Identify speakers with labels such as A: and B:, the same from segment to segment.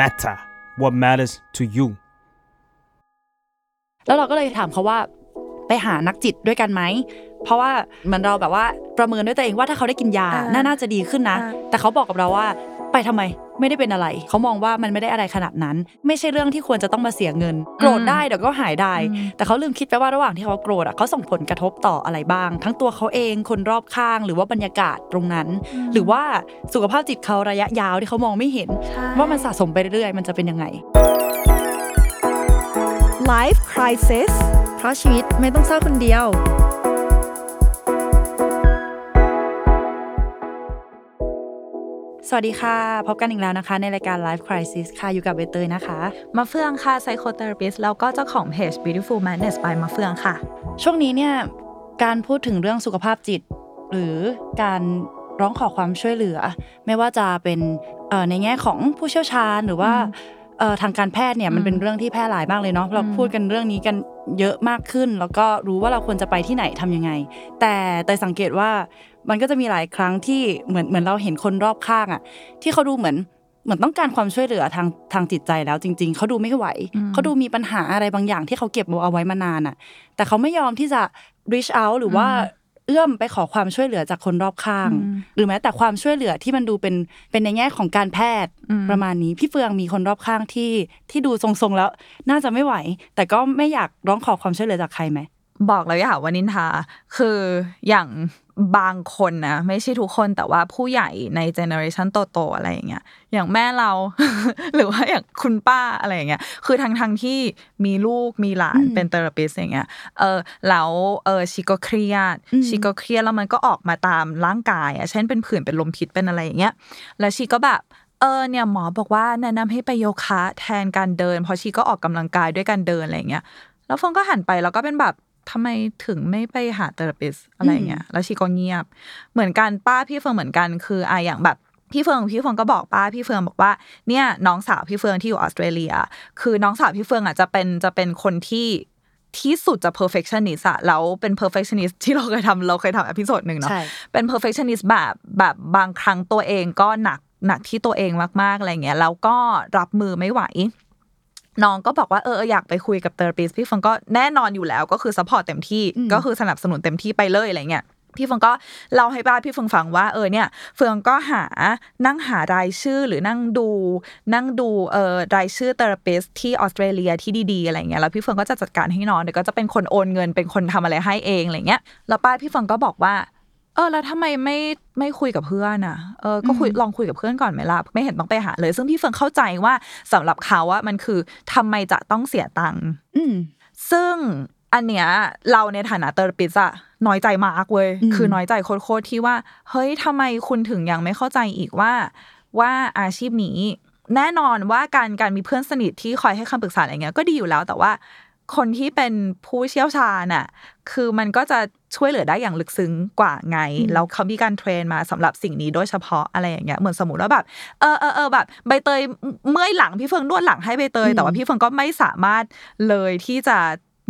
A: matter what matters to you
B: แล้วเราก็เลยถามเขาว่าไปหานักจิตด้วยกันไหม เพราะว่าเหมือนเราแบบว่าประเมินด้วยตัวเองว่าถ้าเขาได้กินยา
C: อ่า
B: น่าน่าจะดีขึ้นนะ
C: อ่า
B: แต่เขาบอกกับเราว่า ไปทำไม ไม่ได้เป็นอะไร เขามองว่ามันไม่ได้อะไรขนาดนั้น ไม่ใช่เรื่องที่ควรจะต้องมาเสียเงิน โกรธได้เดี๋ยวก็หายได้ แต่เขาลืมคิดไปว่าระหว่างที่เขาโกรธอะเขาส่งผลกระทบต่ออะไรบ้าง ทั้งตัวเขาเองคนรอบข้าง หรือว่าบรรยากาศตรงนั้น หรือว่าสุขภาพจิตเขาระยะยาวที่เขามองไม่เห็น
C: ใช่
B: ว่ามันสะสมไปเรื่อยๆมันจะเป็นยังไง
C: Life Crisis เพราะชีวิตไม่ต้องเศร้าคนเดียว
B: สวัสดีค่ะ พบกันอีกแล้วนะคะ ในรายการ Life Crisis ค่ะ อยู่กับเบเตยนะคะ
C: มาเฟืองค่ะ Psychotherapist แล้วก็เจ้าของเพจ Beautiful Madness by มาเฟืองค่ะ
B: ช่วงนี้เนี่ย การพูดถึงเรื่องสุขภาพจิต หรือการร้องขอความช่วยเหลือ ไม่ว่าจะเป็นเอ่อในแง่ของผู้เชี่ยวชาญหรือว่าเอ่อทางการแพทย์เนี่ยมันเป็นเรื่องที่แพร่หลายมากเลยเนาะเราพูดกันเรื่องนี้กันเยอะมากขึ้น แล้วก็รู้ว่าเราควรจะไปที่ไหนทำยังไง แต่แต่สังเกตว่า มันก็จะมีหลายครั้งที่เหมือนเหมือนเราเห็นคนรอบข้างอะ ที่เขาดูเหมือนเหมือนต้องการความช่วยเหลือทางทางจิตใจแล้วจริง ๆ เขาดูไม่ไหว เขาดูมีปัญหาอะไรบางอย่างที่เขาเก็บเอาไว้มานานอะ แต่เขาไม่ยอมที่จะ reach out หรือว่าเอื้อมไปขอความช่วยเหลือจากคนรอบข้าง หรือแม้แต่ความช่วยเหลือที่มันดูเป็นเป็นในแง่ของการแพทย์ประมาณนี้ พี่เฟืองมีคนรอบข้างที่ที่ดูทรงๆแล้ว น่าจะไม่ไหว แต่ก็ไม่อยากร้องขอความช่วยเหลือจากใครไหม
D: บอกเลยค่ะว่านินทา คืออย่างบางคนนะไม่ใช่ทุกคนแต่ว่าผู้ใหญ่ใน generationโตๆอะไรอย่างเงี้ยอย่างแม่เรา หรือว่าอย่างคุณป้าอะไรอย่างเงี้ยคือทั้งทั้งๆที่มีลูกมีหลานเป็นเทอราปิสอย่างเงี้ยเออแล้วเออชีก็เครียดชีก็เครียดแล้วมันก็ออกมาตามร่างกายอะเช่นเป็นผื่นเป็นลมพิษเป็นอะไรอย่างเงี้ยแล้วชีก็แบบเออเนี่ยหมอบอกว่าแนะนำให้ไปโยคะแทนการเดินเพราะชีก็ออกกำลังกายด้วยการเดินอะไรอย่างเงี้ยแล้วฟงก็หันไปแล้วก็เป็นแบบ ทำไมถึงไม่ไปหาเทอราปิสอะไรเงี้ยแล้วชีก็เงียบ เหมือนกันป้าพี่เฟิงเหมือนกันคืออะอย่างแบบพี่เฟิงพี่เฟิงก็บอกป้าพี่เฟิงบอกว่าเนี่ยน้องสาวพี่เฟิงที่อยู่ออสเตรเลีย คือน้องสาวพี่เฟิงอะจะเป็นจะเป็นคนที่ที่สุดจะ perfectionist อะแล้วเป็น perfectionist ที่เราเคยทำเราเคยทำ episode หนึ่งเนาะ
B: ใช่
D: เป็น perfectionist แบบแบบบางครั้งตัวเองก็หนักหนักที่ตัวเองมากๆอะไรเงี้ยแล้วก็รับมือไม่ไหว น้องก็บอกว่าเออเอออยากไปคุยกับ therapist พี่เฟิงก็แน่นอนอยู่แล้วก็คือ support เต็มที่ก็คือสนับสนุนเต็มที่ไปเลยอะไรเงี้ยพี่เฟิงก็เล่าให้ป้าพี่เฟิงฟังว่าเออเนี่ยเฟิงก็หานั่งหารายชื่อหรือนั่งดู นั่งดูเออรายชื่อเทอราปิสที่ออสเตรเลียที่ดีๆอะไรเงี้ยแล้วพี่เฟิงก็จะจัดการให้น้องเดี๋ยวก็จะเป็นคนโอนเงินเป็นคนทำอะไรให้เองอะไรเงี้ยแล้วป้าพี่เฟิงก็บอกว่า เออแล้วทำไมไม่ไม่คุยกับเพื่อนอะเออก็คุยลองคุยกับเพื่อนก่อนไหมล่ะไม่เห็นต้องไปหาเลย ซึ่งพี่เฟิงเข้าใจว่าสำหรับเขาว่ามันคือทำไมจะต้องเสียตังค์
B: อืม
D: ซึ่งอันเนี้ยเราในฐานะเตอร์ปิสอะน้อยใจมากเว้ย
B: อืม
D: คือน้อยใจโคตรๆที่ว่า เฮ้ยทำไมคุณถึงยังไม่เข้าใจอีกว่า ว่าอาชีพนี้ แน่นอนว่าการการมีเพื่อนสนิทที่คอยให้คำปรึกษาอะไรเงี้ยก็ดีอยู่แล้วแต่ว่าคนที่เป็นผู้เชี่ยวชาญน่ะคือมันก็จะ ช่วยเหลือได้อย่างลึกซึ้งกว่าไง แล้วเขามีการเทรนมาสำหรับสิ่งนี้โดยเฉพาะอะไรอย่างเงี้ยเหมือนสมมติว่าแบบเออเออเออแบบใบเตยเมื่อยหลังพี่เฟิงนวดหลังให้ใบเตย แต่ว่าพี่เฟิงก็ไม่สามารถเลยที่จะ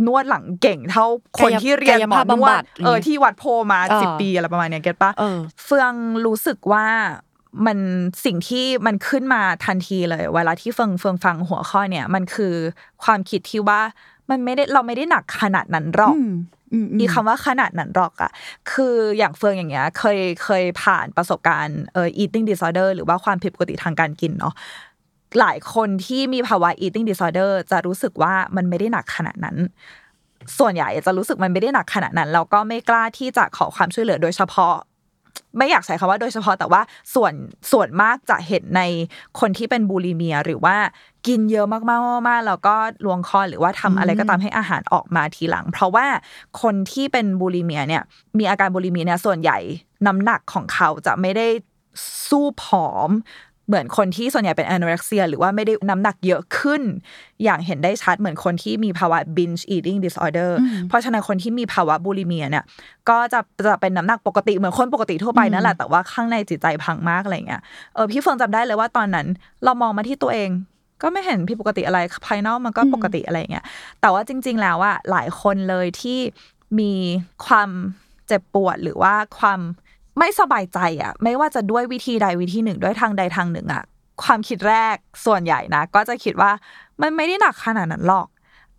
D: นวดหลังเก่งเท่าคนที่เรียนหมอน
B: กายภาพบำ
D: ว
B: บั
D: ด
B: ด
D: เออที่วัดโพมา
B: เออ
D: สิบปีอะไรประมาณเนี้ยเก็ตปะ
B: เออ
D: เฟืองรู้สึกว่ามันสิ่งที่มันขึ้นมาทันทีเลย เวลาที่เฟืองเฟืองฟังหัวข้อเนี่ย มันคือความคิดที่ว่า มันไม่ได้เราไม่ได้หนักขนาดนั้นหรอก
B: อืมอืมอืม
D: อีคำว่าขนาดนั้นหรอกอะคืออย่างเฟืองอย่างเงี้ย เคยเคยผ่านประสบการณ์เอ่อ eating disorder หรือว่าความผิดปกติทางการกินเนาะหลายคนที่มีภาวะ eating disorder จะรู้สึกว่ามันไม่ได้หนักขนาดนั้น ส่วนใหญ่จะรู้สึกมันไม่ได้หนักขนาดนั้นแล้วก็ไม่กล้าที่จะขอความช่วยเหลือโดยเฉพาะ ไม่อยากใช้คำว่าโดยเฉพาะแต่ว่าส่วนส่วนมากจะเห็นในคนที่เป็นบูลิเมีย หรือว่า กินเยอะมากๆมากๆแล้วก็ลวงคอหรือว่าทำอะไรก็ตามให้อาหารออกมาทีหลัง เพราะว่าคนที่เป็นบูลิเมียเนี่ยมีอาการบูลิเมียเนี่ยส่วนใหญ่น้ำหนักของเขาจะไม่ได้สู้ผอมเหมือนคนที่ส่วนใหญ่เป็น anorexia หรือว่าไม่ได้น้ำหนักเยอะขึ้น อย่างเห็นได้ชัดเหมือนคนที่มีภาวะ binge eating disorder เพราะฉะนั้นคนที่มีภาวะบูลิเมียเนี่ยก็จะจะเป็นน้ำหนักปกติเหมือนคนปกติทั่วไปนั่นแหละแต่ว่าข้างในจิตใจพังมากอะไรเงี้ยเออพี่เฟิงจำได้เลยว่าตอนนั้น เรามองมาที่ตัวเอง ก็ไม่เห็นผิดปกติอะไรภายนอกมันก็ปกติอะไรเงี้ยแต่ว่าจริง ๆ แล้วอะหลายคนเลยที่มีความเจ็บปวดหรือว่าความไม่สบายใจอะไม่ว่าจะด้วยวิธีใดวิธีหนึ่งด้วยทางใดทางหนึ่งอะความคิดแรกส่วนใหญ่นะ ก็จะคิดว่ามันไม่ได้หนักขนาดนั้นหรอก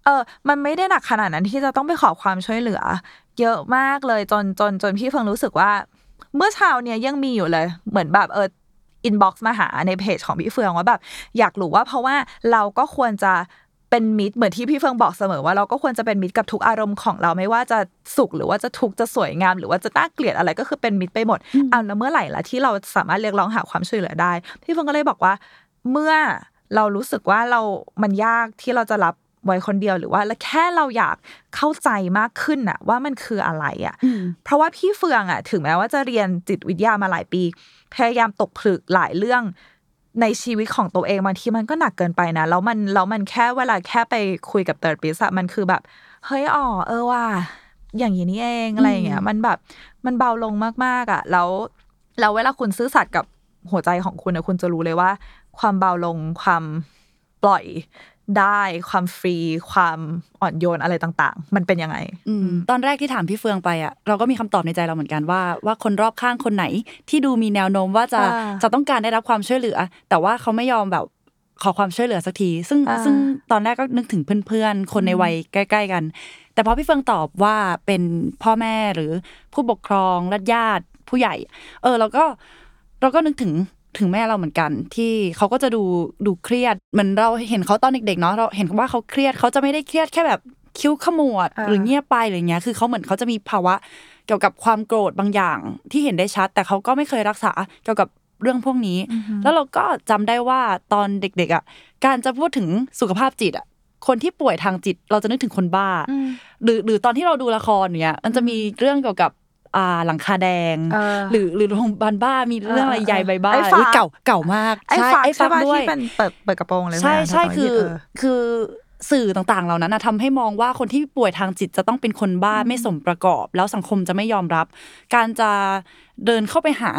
D: เออ มันไม่ได้หนักขนาดนั้นที่จะต้องไปขอความช่วยเหลือ เยอะมากเลยจนจนจนพี่เฟิงรู้สึกว่า เมื่อเช้าเนี่ยยังมีอยู่เลย เหมือนแบบเออ อินบ็อกซ์มาหาในเพจของพี่เฟืองว่าแบบอยากรู้ว่าเพราะว่าเราก็ควรจะเป็นมิตรเหมือนที่พี่เฟืองบอกเสมอว่าเราก็ควรจะเป็นมิตรกับทุกอารมณ์ของเราไม่ว่าจะสุขหรือว่าจะทุกข์จะสวยงาม หรือว่าจะน่าเกลียดอะไรก็คือเป็นมิตรไปหมดอ้าวแล้วเมื่อไหร่ล่ะที่เราสามารถเรียกร้องหาความช่วยเหลือได้ พี่เฟืองก็เลยบอกว่า เมื่อเรารู้สึกว่าเรา มันยากที่เราจะรับไว้คนเดียวหรือว่าแค่เราอยากเข้าใจมากขึ้นน่ะ ว่ามันคืออะไรอะ เพราะว่าพี่เฟืองอะ ถึงแม้ว่าจะเรียนจิตวิทยามาหลายปี พยายามตกผลึกหลายเรื่องในชีวิตของตัวเองบางทีมันก็หนักเกินไปนะแล้วมันแล้วมันแค่เวลาแค่ไปคุยกับเติร์ดปิสอะมันคือแบบเฮ้ยอ๋อเออว่า อย่างนี้นี่เองอะไรอย่างเงี้ยมันแบบมันเบาลงมากๆอะ แล้วแล้วเวลาคุณซื่อสัตย์กับหัวใจของคุณนะคุณจะรู้เลยว่า ความเบาลงความปล่อย ได้ความฟรี ความอ่อนโยนอะไรต่างๆ มันเป็นยังไง
B: อืมตอนแรกที่ถามพี่เฟืองไปอะเราก็มีคำตอบในใจเราเหมือนกันว่า ว่าคนรอบข้างคนไหนที่ดูมีแนวโน้มว่าจะ
D: อ่า
B: จะต้องการได้รับความช่วยเหลือ แต่ว่าเขาไม่ยอมแบบขอความช่วยเหลือสักที ซึ่ง
D: อ่า
B: ซึ่งตอนแรกก็นึกถึงเพื่อนๆ คนในวัยใกล้ ๆ กัน แต่พอพี่เฟืองตอบว่าเป็นพ่อแม่หรือผู้ปกครองญาติญาติผู้ใหญ่ เออเราก็เราก็นึกถึง ถึงแม่เราเหมือนกัน ที่เขาก็จะดูดูเครียดเหมือนเราเห็นเขาตอนเด็กๆเนาะเราเห็นว่าเขาเครียดเขาจะไม่ได้เครียดแค่แบบคิ้วขมวด
D: อ่า
B: หรือเงียบไปอะไรเงี้ยคือเขาเหมือนเขาจะมีภาวะเกี่ยวกับความโกรธบางอย่างที่เห็นได้ชัด แต่เขาก็ไม่เคยรักษาเกี่ยวกับเรื่องพวกนี้ แล้วเราก็จำได้ว่าตอนเด็ก ๆอะการจะพูดถึงสุขภาพจิตอะคนที่ป่วยทางจิตเราจะนึกถึงคนบ้า หรือหรือตอนที่เราดูละครเนี่ยมันจะมีเรื่องเกี่ยวกับ อ่าหลังคาแดง
D: เออ
B: หรือหรือโรงพยาบาลบ้ามีเรื่องอะไร
D: เออเออ
B: ใหญ่ใบบ้า
D: ไอ้ฟ้า
B: อุ๊ยเก่าเก่ามาก
D: ไอ้
B: ใช่
D: ฟัก
B: ไอ้
D: ใช่
B: ฟัก
D: ป่ะ
B: ด้วย
D: ที่เป็นเปิดเปิดกระโปรงเลย
B: ใช่
D: ไหม
B: ใช่
D: ถ้าจำไม่
B: คื
D: ผิ
B: อ
D: ดเออ
B: คือสื่อต่างๆ เหล่านั้นนะทำให้มองว่าคนที่ป่วยทางจิตจะต้องเป็นคนบ้าไม่สมประกอบ แล้วสังคมจะไม่ยอมรับ การจะเดินเข้าไปหา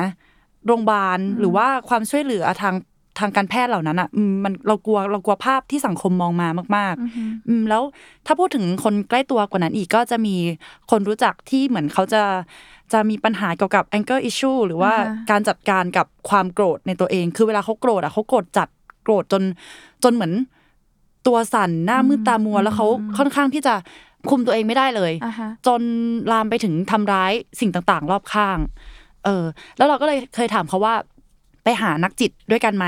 B: โรงพยาบาลหรือว่าความช่วยเหลือทาง ทางการแพทย์เหล่านั้นอะอืมมันเรากลัวเรากลัวภาพที่สังคมมองมามากๆอืมแล้วถ้าพูดถึงคนใกล้ตัวกว่านั้นอีกก็จะมีคนรู้จักที่เหมือนเขาจะจะมีปัญหาเกี่ยวกับ anger issue หรือว่า
D: อ่าฮะ
B: การจัดการกับความโกรธในตัวเอง คือเวลาเขาโกรธอะเขาโกรธจัดโกรธจนจนเหมือนตัวสั่นหน้ามืดตามัว แล้วเขาค่อนข้างที่จะคุมตัวเองไม่ได้เลย
D: อ่าฮะ
B: จนลามไปถึงทำร้ายสิ่งต่างๆ รอบข้าง เออ แล้วเราก็เลยเคยถามเขาว่า ไปหานักจิตด้วยกันไหม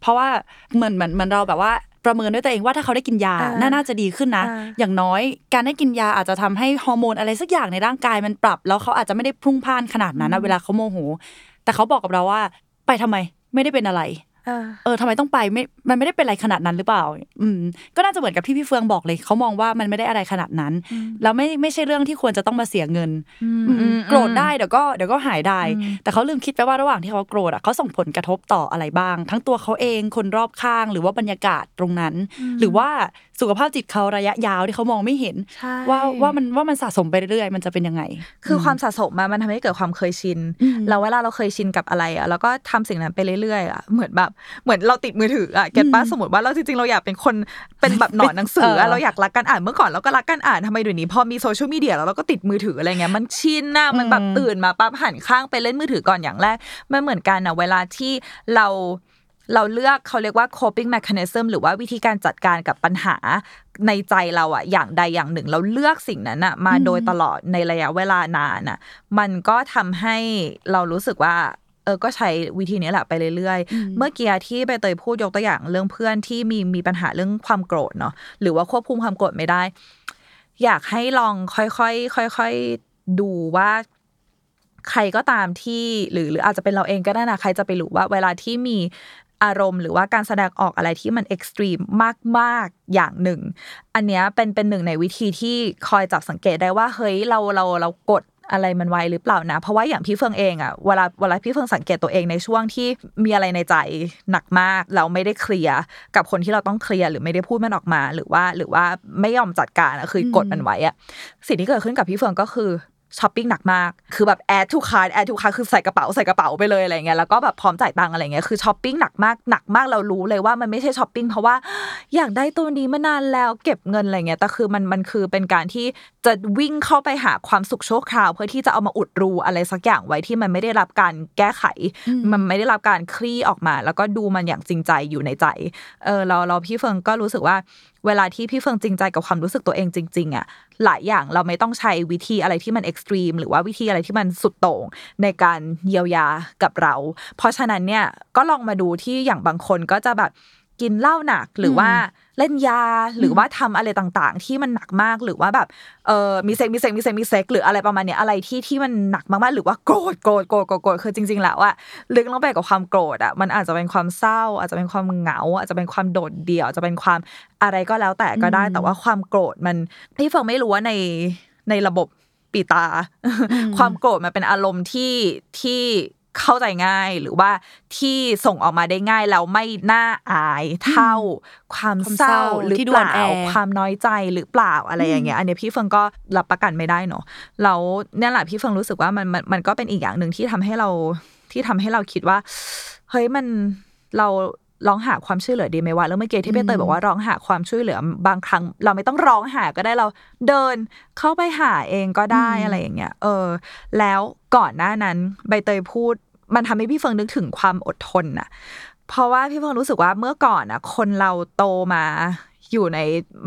B: เพราะว่าเหมือนเหมือนเหมือนเราแบบว่าประเมินด้วยตัวเองว่าถ้าเขาได้กินยา
D: อ่า
B: น่าน่าจะดีขึ้นนะ
D: อ่า
B: อย่างน้อยการได้กินยาอาจจะทำให้ฮอร์โมนอะไรสักอย่างในร่างกายมันปรับ แล้วเขาอาจจะไม่ได้พรุ่งพล่านขนาดนั้นนะเวลาเขาโมโห แต่เขาบอกกับเราว่า ไปทำไม ไม่ได้เป็นอะไร
D: เออ
B: เออทำไมต้องไปไม่ มันไม่ได้เป็นอะไรขนาดนั้นหรือเปล่า อืม ก็น่าจะเหมือนกับที่พี่เฟืองบอกเลย เขามองว่ามันไม่ได้อะไรขนาดนั้น แล้วไม่ไม่ใช่เรื่องที่ควรจะต้องมาเสียเงินอืมโกรธได้เดี๋ยวก็เดี๋ยวก็หายได้ แต่เขาลืมคิดไปว่าระหว่างที่เขาโกรธอะเขาส่งผลกระทบต่ออะไรบ้าง ทั้งตัวเขาเองคนรอบข้าง หรือว่าบรรยากาศตรงนั้น หรือว่าสุขภาพจิตเขาระยะยาวที่เขามองไม่เห็น
D: ใช่
B: ว่าว่ามันว่ามันสะสมไปเรื่อยๆมันจะเป็นยังไง
D: คือความสะสมมามันทำให้เกิดความเคยชิน
B: อืม
D: แล้วเวลาเราเคยชินกับอะไรอะแล้วก็ทำสิ่งนั้นไปเรื่อยๆอะเหมือนแบบเหมือนเราติดมือถืออะเก็ตป้าสมมติว่าเราจริงๆเราอยากเป็นคนเป็นแบบหนอนหนังสืออะ
B: เออ
D: เราอยากรักการอ่านเมื่อก่อนเราก็รักการอ่านทำไมเดี๋ยวนี้พอมีโซเชียลมีเดียแล้วเราก็ติดมือถืออะไรเงี้ยมันชินนะมันแบบ
B: อืม
D: ตื่นมาปั๊บหันข้างไปเล่นมือถือก่อนอย่างแรกมันเหมือนกันอะเวลาที่เราเราเลือกเขาเรียกว่า coping mechanism หรือว่าวิธีการจัดการกับปัญหาในใจเราอะอย่างใดอย่างหนึ่ง เราเลือกสิ่งนั้นอะมาโดยตลอดในระยะเวลานานอะมันก็ทำให้เรารู้สึกว่า เออก็ใช้วิธีนี้แหละไปเรื่อยๆ เมื่อกี้ที่ใบเตยพูดยกตัวอย่างเรื่องเพื่อนที่มีมีปัญหาเรื่องความโกรธเนาะหรือว่าควบคุมความโกรธไม่ได้ อยากให้ลองค่อยๆค่อยๆดูว่าใครก็ตามที่หรือหรืออาจจะเป็นเราเองก็ได้นะใครจะไปรู้ว่า เวลาที่มีอารมณ์หรือว่าการแสดงออกอะไรที่มันเอ็กซ์ตรีมมากๆอย่างหนึ่ง อันเนี้ยเป็นเป็นหนึ่งในวิธีที่คอยจับสังเกตได้ว่าเฮ้ยเราเราเรากด อะไรมันไวหรือเปล่านะ เพราะว่าอย่างพี่เฟืองเองอะเวลาเวลาพี่เฟืองสังเกตตัวเองในช่วงที่มีอะไรในใจหนักมากเราไม่ได้เคลียร์กับคนที่เราต้องเคลียร์หรือไม่ได้พูดมันออกมาหรือว่าหรือว่าไม่ยอมจัดการอะคือกดมันไว้อะสิ่งที่เกิดขึ้นกับพี่เฟืองก็คือ ช้อปปิ้งหนักมาก คือแบบ add to cart add to cart คือใส่กระเป๋าใส่กระเป๋าไปเลยอะไรเงี้ย แล้วก็แบบพร้อมจ่ายตังค์อะไรเงี้ย คือช้อปปิ้งหนักมาก หนักมากเรารู้เลยว่ามันไม่ใช่ช้อปปิ้งเพราะว่าอยากได้ตัวนี้มานานแล้วเก็บเงินอะไรเงี้ย แต่คือมันมันคือเป็นการที่จะวิ่งเข้าไปหาความสุขชั่วคราว เพื่อที่จะเอามาอุดรูอะไรสักอย่างไว้ที่มันไม่ได้รับการแก้ไข มันไม่ได้รับการคลี่ออกมา แล้วก็ดูมันอย่างจริงใจอยู่ในใจ เออเราเราพี่เฟิงก็รู้สึกว่า เวลาที่พี่เฟิงจริงใจกับความรู้สึกตัวเองจริงๆอะหลายอย่างเราไม่ต้องใช้วิธีอะไรที่มันเอ็กซ์ตรีมหรือว่าวิธีอะไรที่มันสุดโต่งในการเยียวยากับเรา เพราะฉะนั้นเนี่ยก็ลองมาดูที่อย่างบางคนก็จะแบบกินเหล้าหนักหรือว่า เล่นยาหรือว่าทำอะไรต่างๆ ที่มันหนักมากหรือว่าแบบเออมีเซ็กซ์มีเซ็กซ์มีเซ็กซ์มีเซ็กซ์หรืออะไรประมาณเนี้ยอะไรที่ที่มันหนักมากๆ หรือว่าโกรธโกรธโกรธโกรธโกรธคือจริง ๆ แล้วอะลึกลงไปกับความโกรธอะมันอาจจะเป็นความเศร้า อาจจะเป็นความเหงา อาจจะเป็นความโดดเดี่ยวอาจจะเป็นความอะไรก็แล้วแต่ก็ได้ แต่ว่าความโกรธมันที่เฟิงไม่รู้ว่าในในระบบปีตา ความโกรธมันเป็นอารมณ์ที่ที่ เข้าใจง่ายหรือว่าที่ส่งออกมาได้ง่ายแล้วไม่น่าอายเท่า ความ
B: ความ
D: เศร้า
B: เศร้า
D: หรือ
B: ที่ดู
D: เป
B: อ่อน
D: ล่า
B: แอ
D: ความน้อยใจหรือเปล่าอะไรอย่างเงี้ยอันเนี้ยพี่เฟิงก็รับประกันไม่ได้เนอะแล้วเนี่ยแหละพี่เฟิงรู้สึกว่ามันมันมันก็เป็นอีกอย่างหนึ่งที่ทำให้เราที่ทำให้เราคิดว่า เฮ้ยมันเรา ร้องหาความช่วยเหลือดีไหมวะแล้วเมื่อกี้ที่พี่เตยบอกว่าร้องหาความช่วยเหลือ บางครั้ง เราไม่ต้องร้องหาก็ได้เราเดินเข้าไปหาเองก็ได้อะไรอย่างเงี้ยเออ แล้วก่อนหน้านั้นใบเตยพูด มันทำให้พี่เฟิงนึกถึงความอดทนน่ะ เพราะว่าพี่เฟิงรู้สึกว่าเมื่อก่อนอะ คนเราโตมา อยู่ใน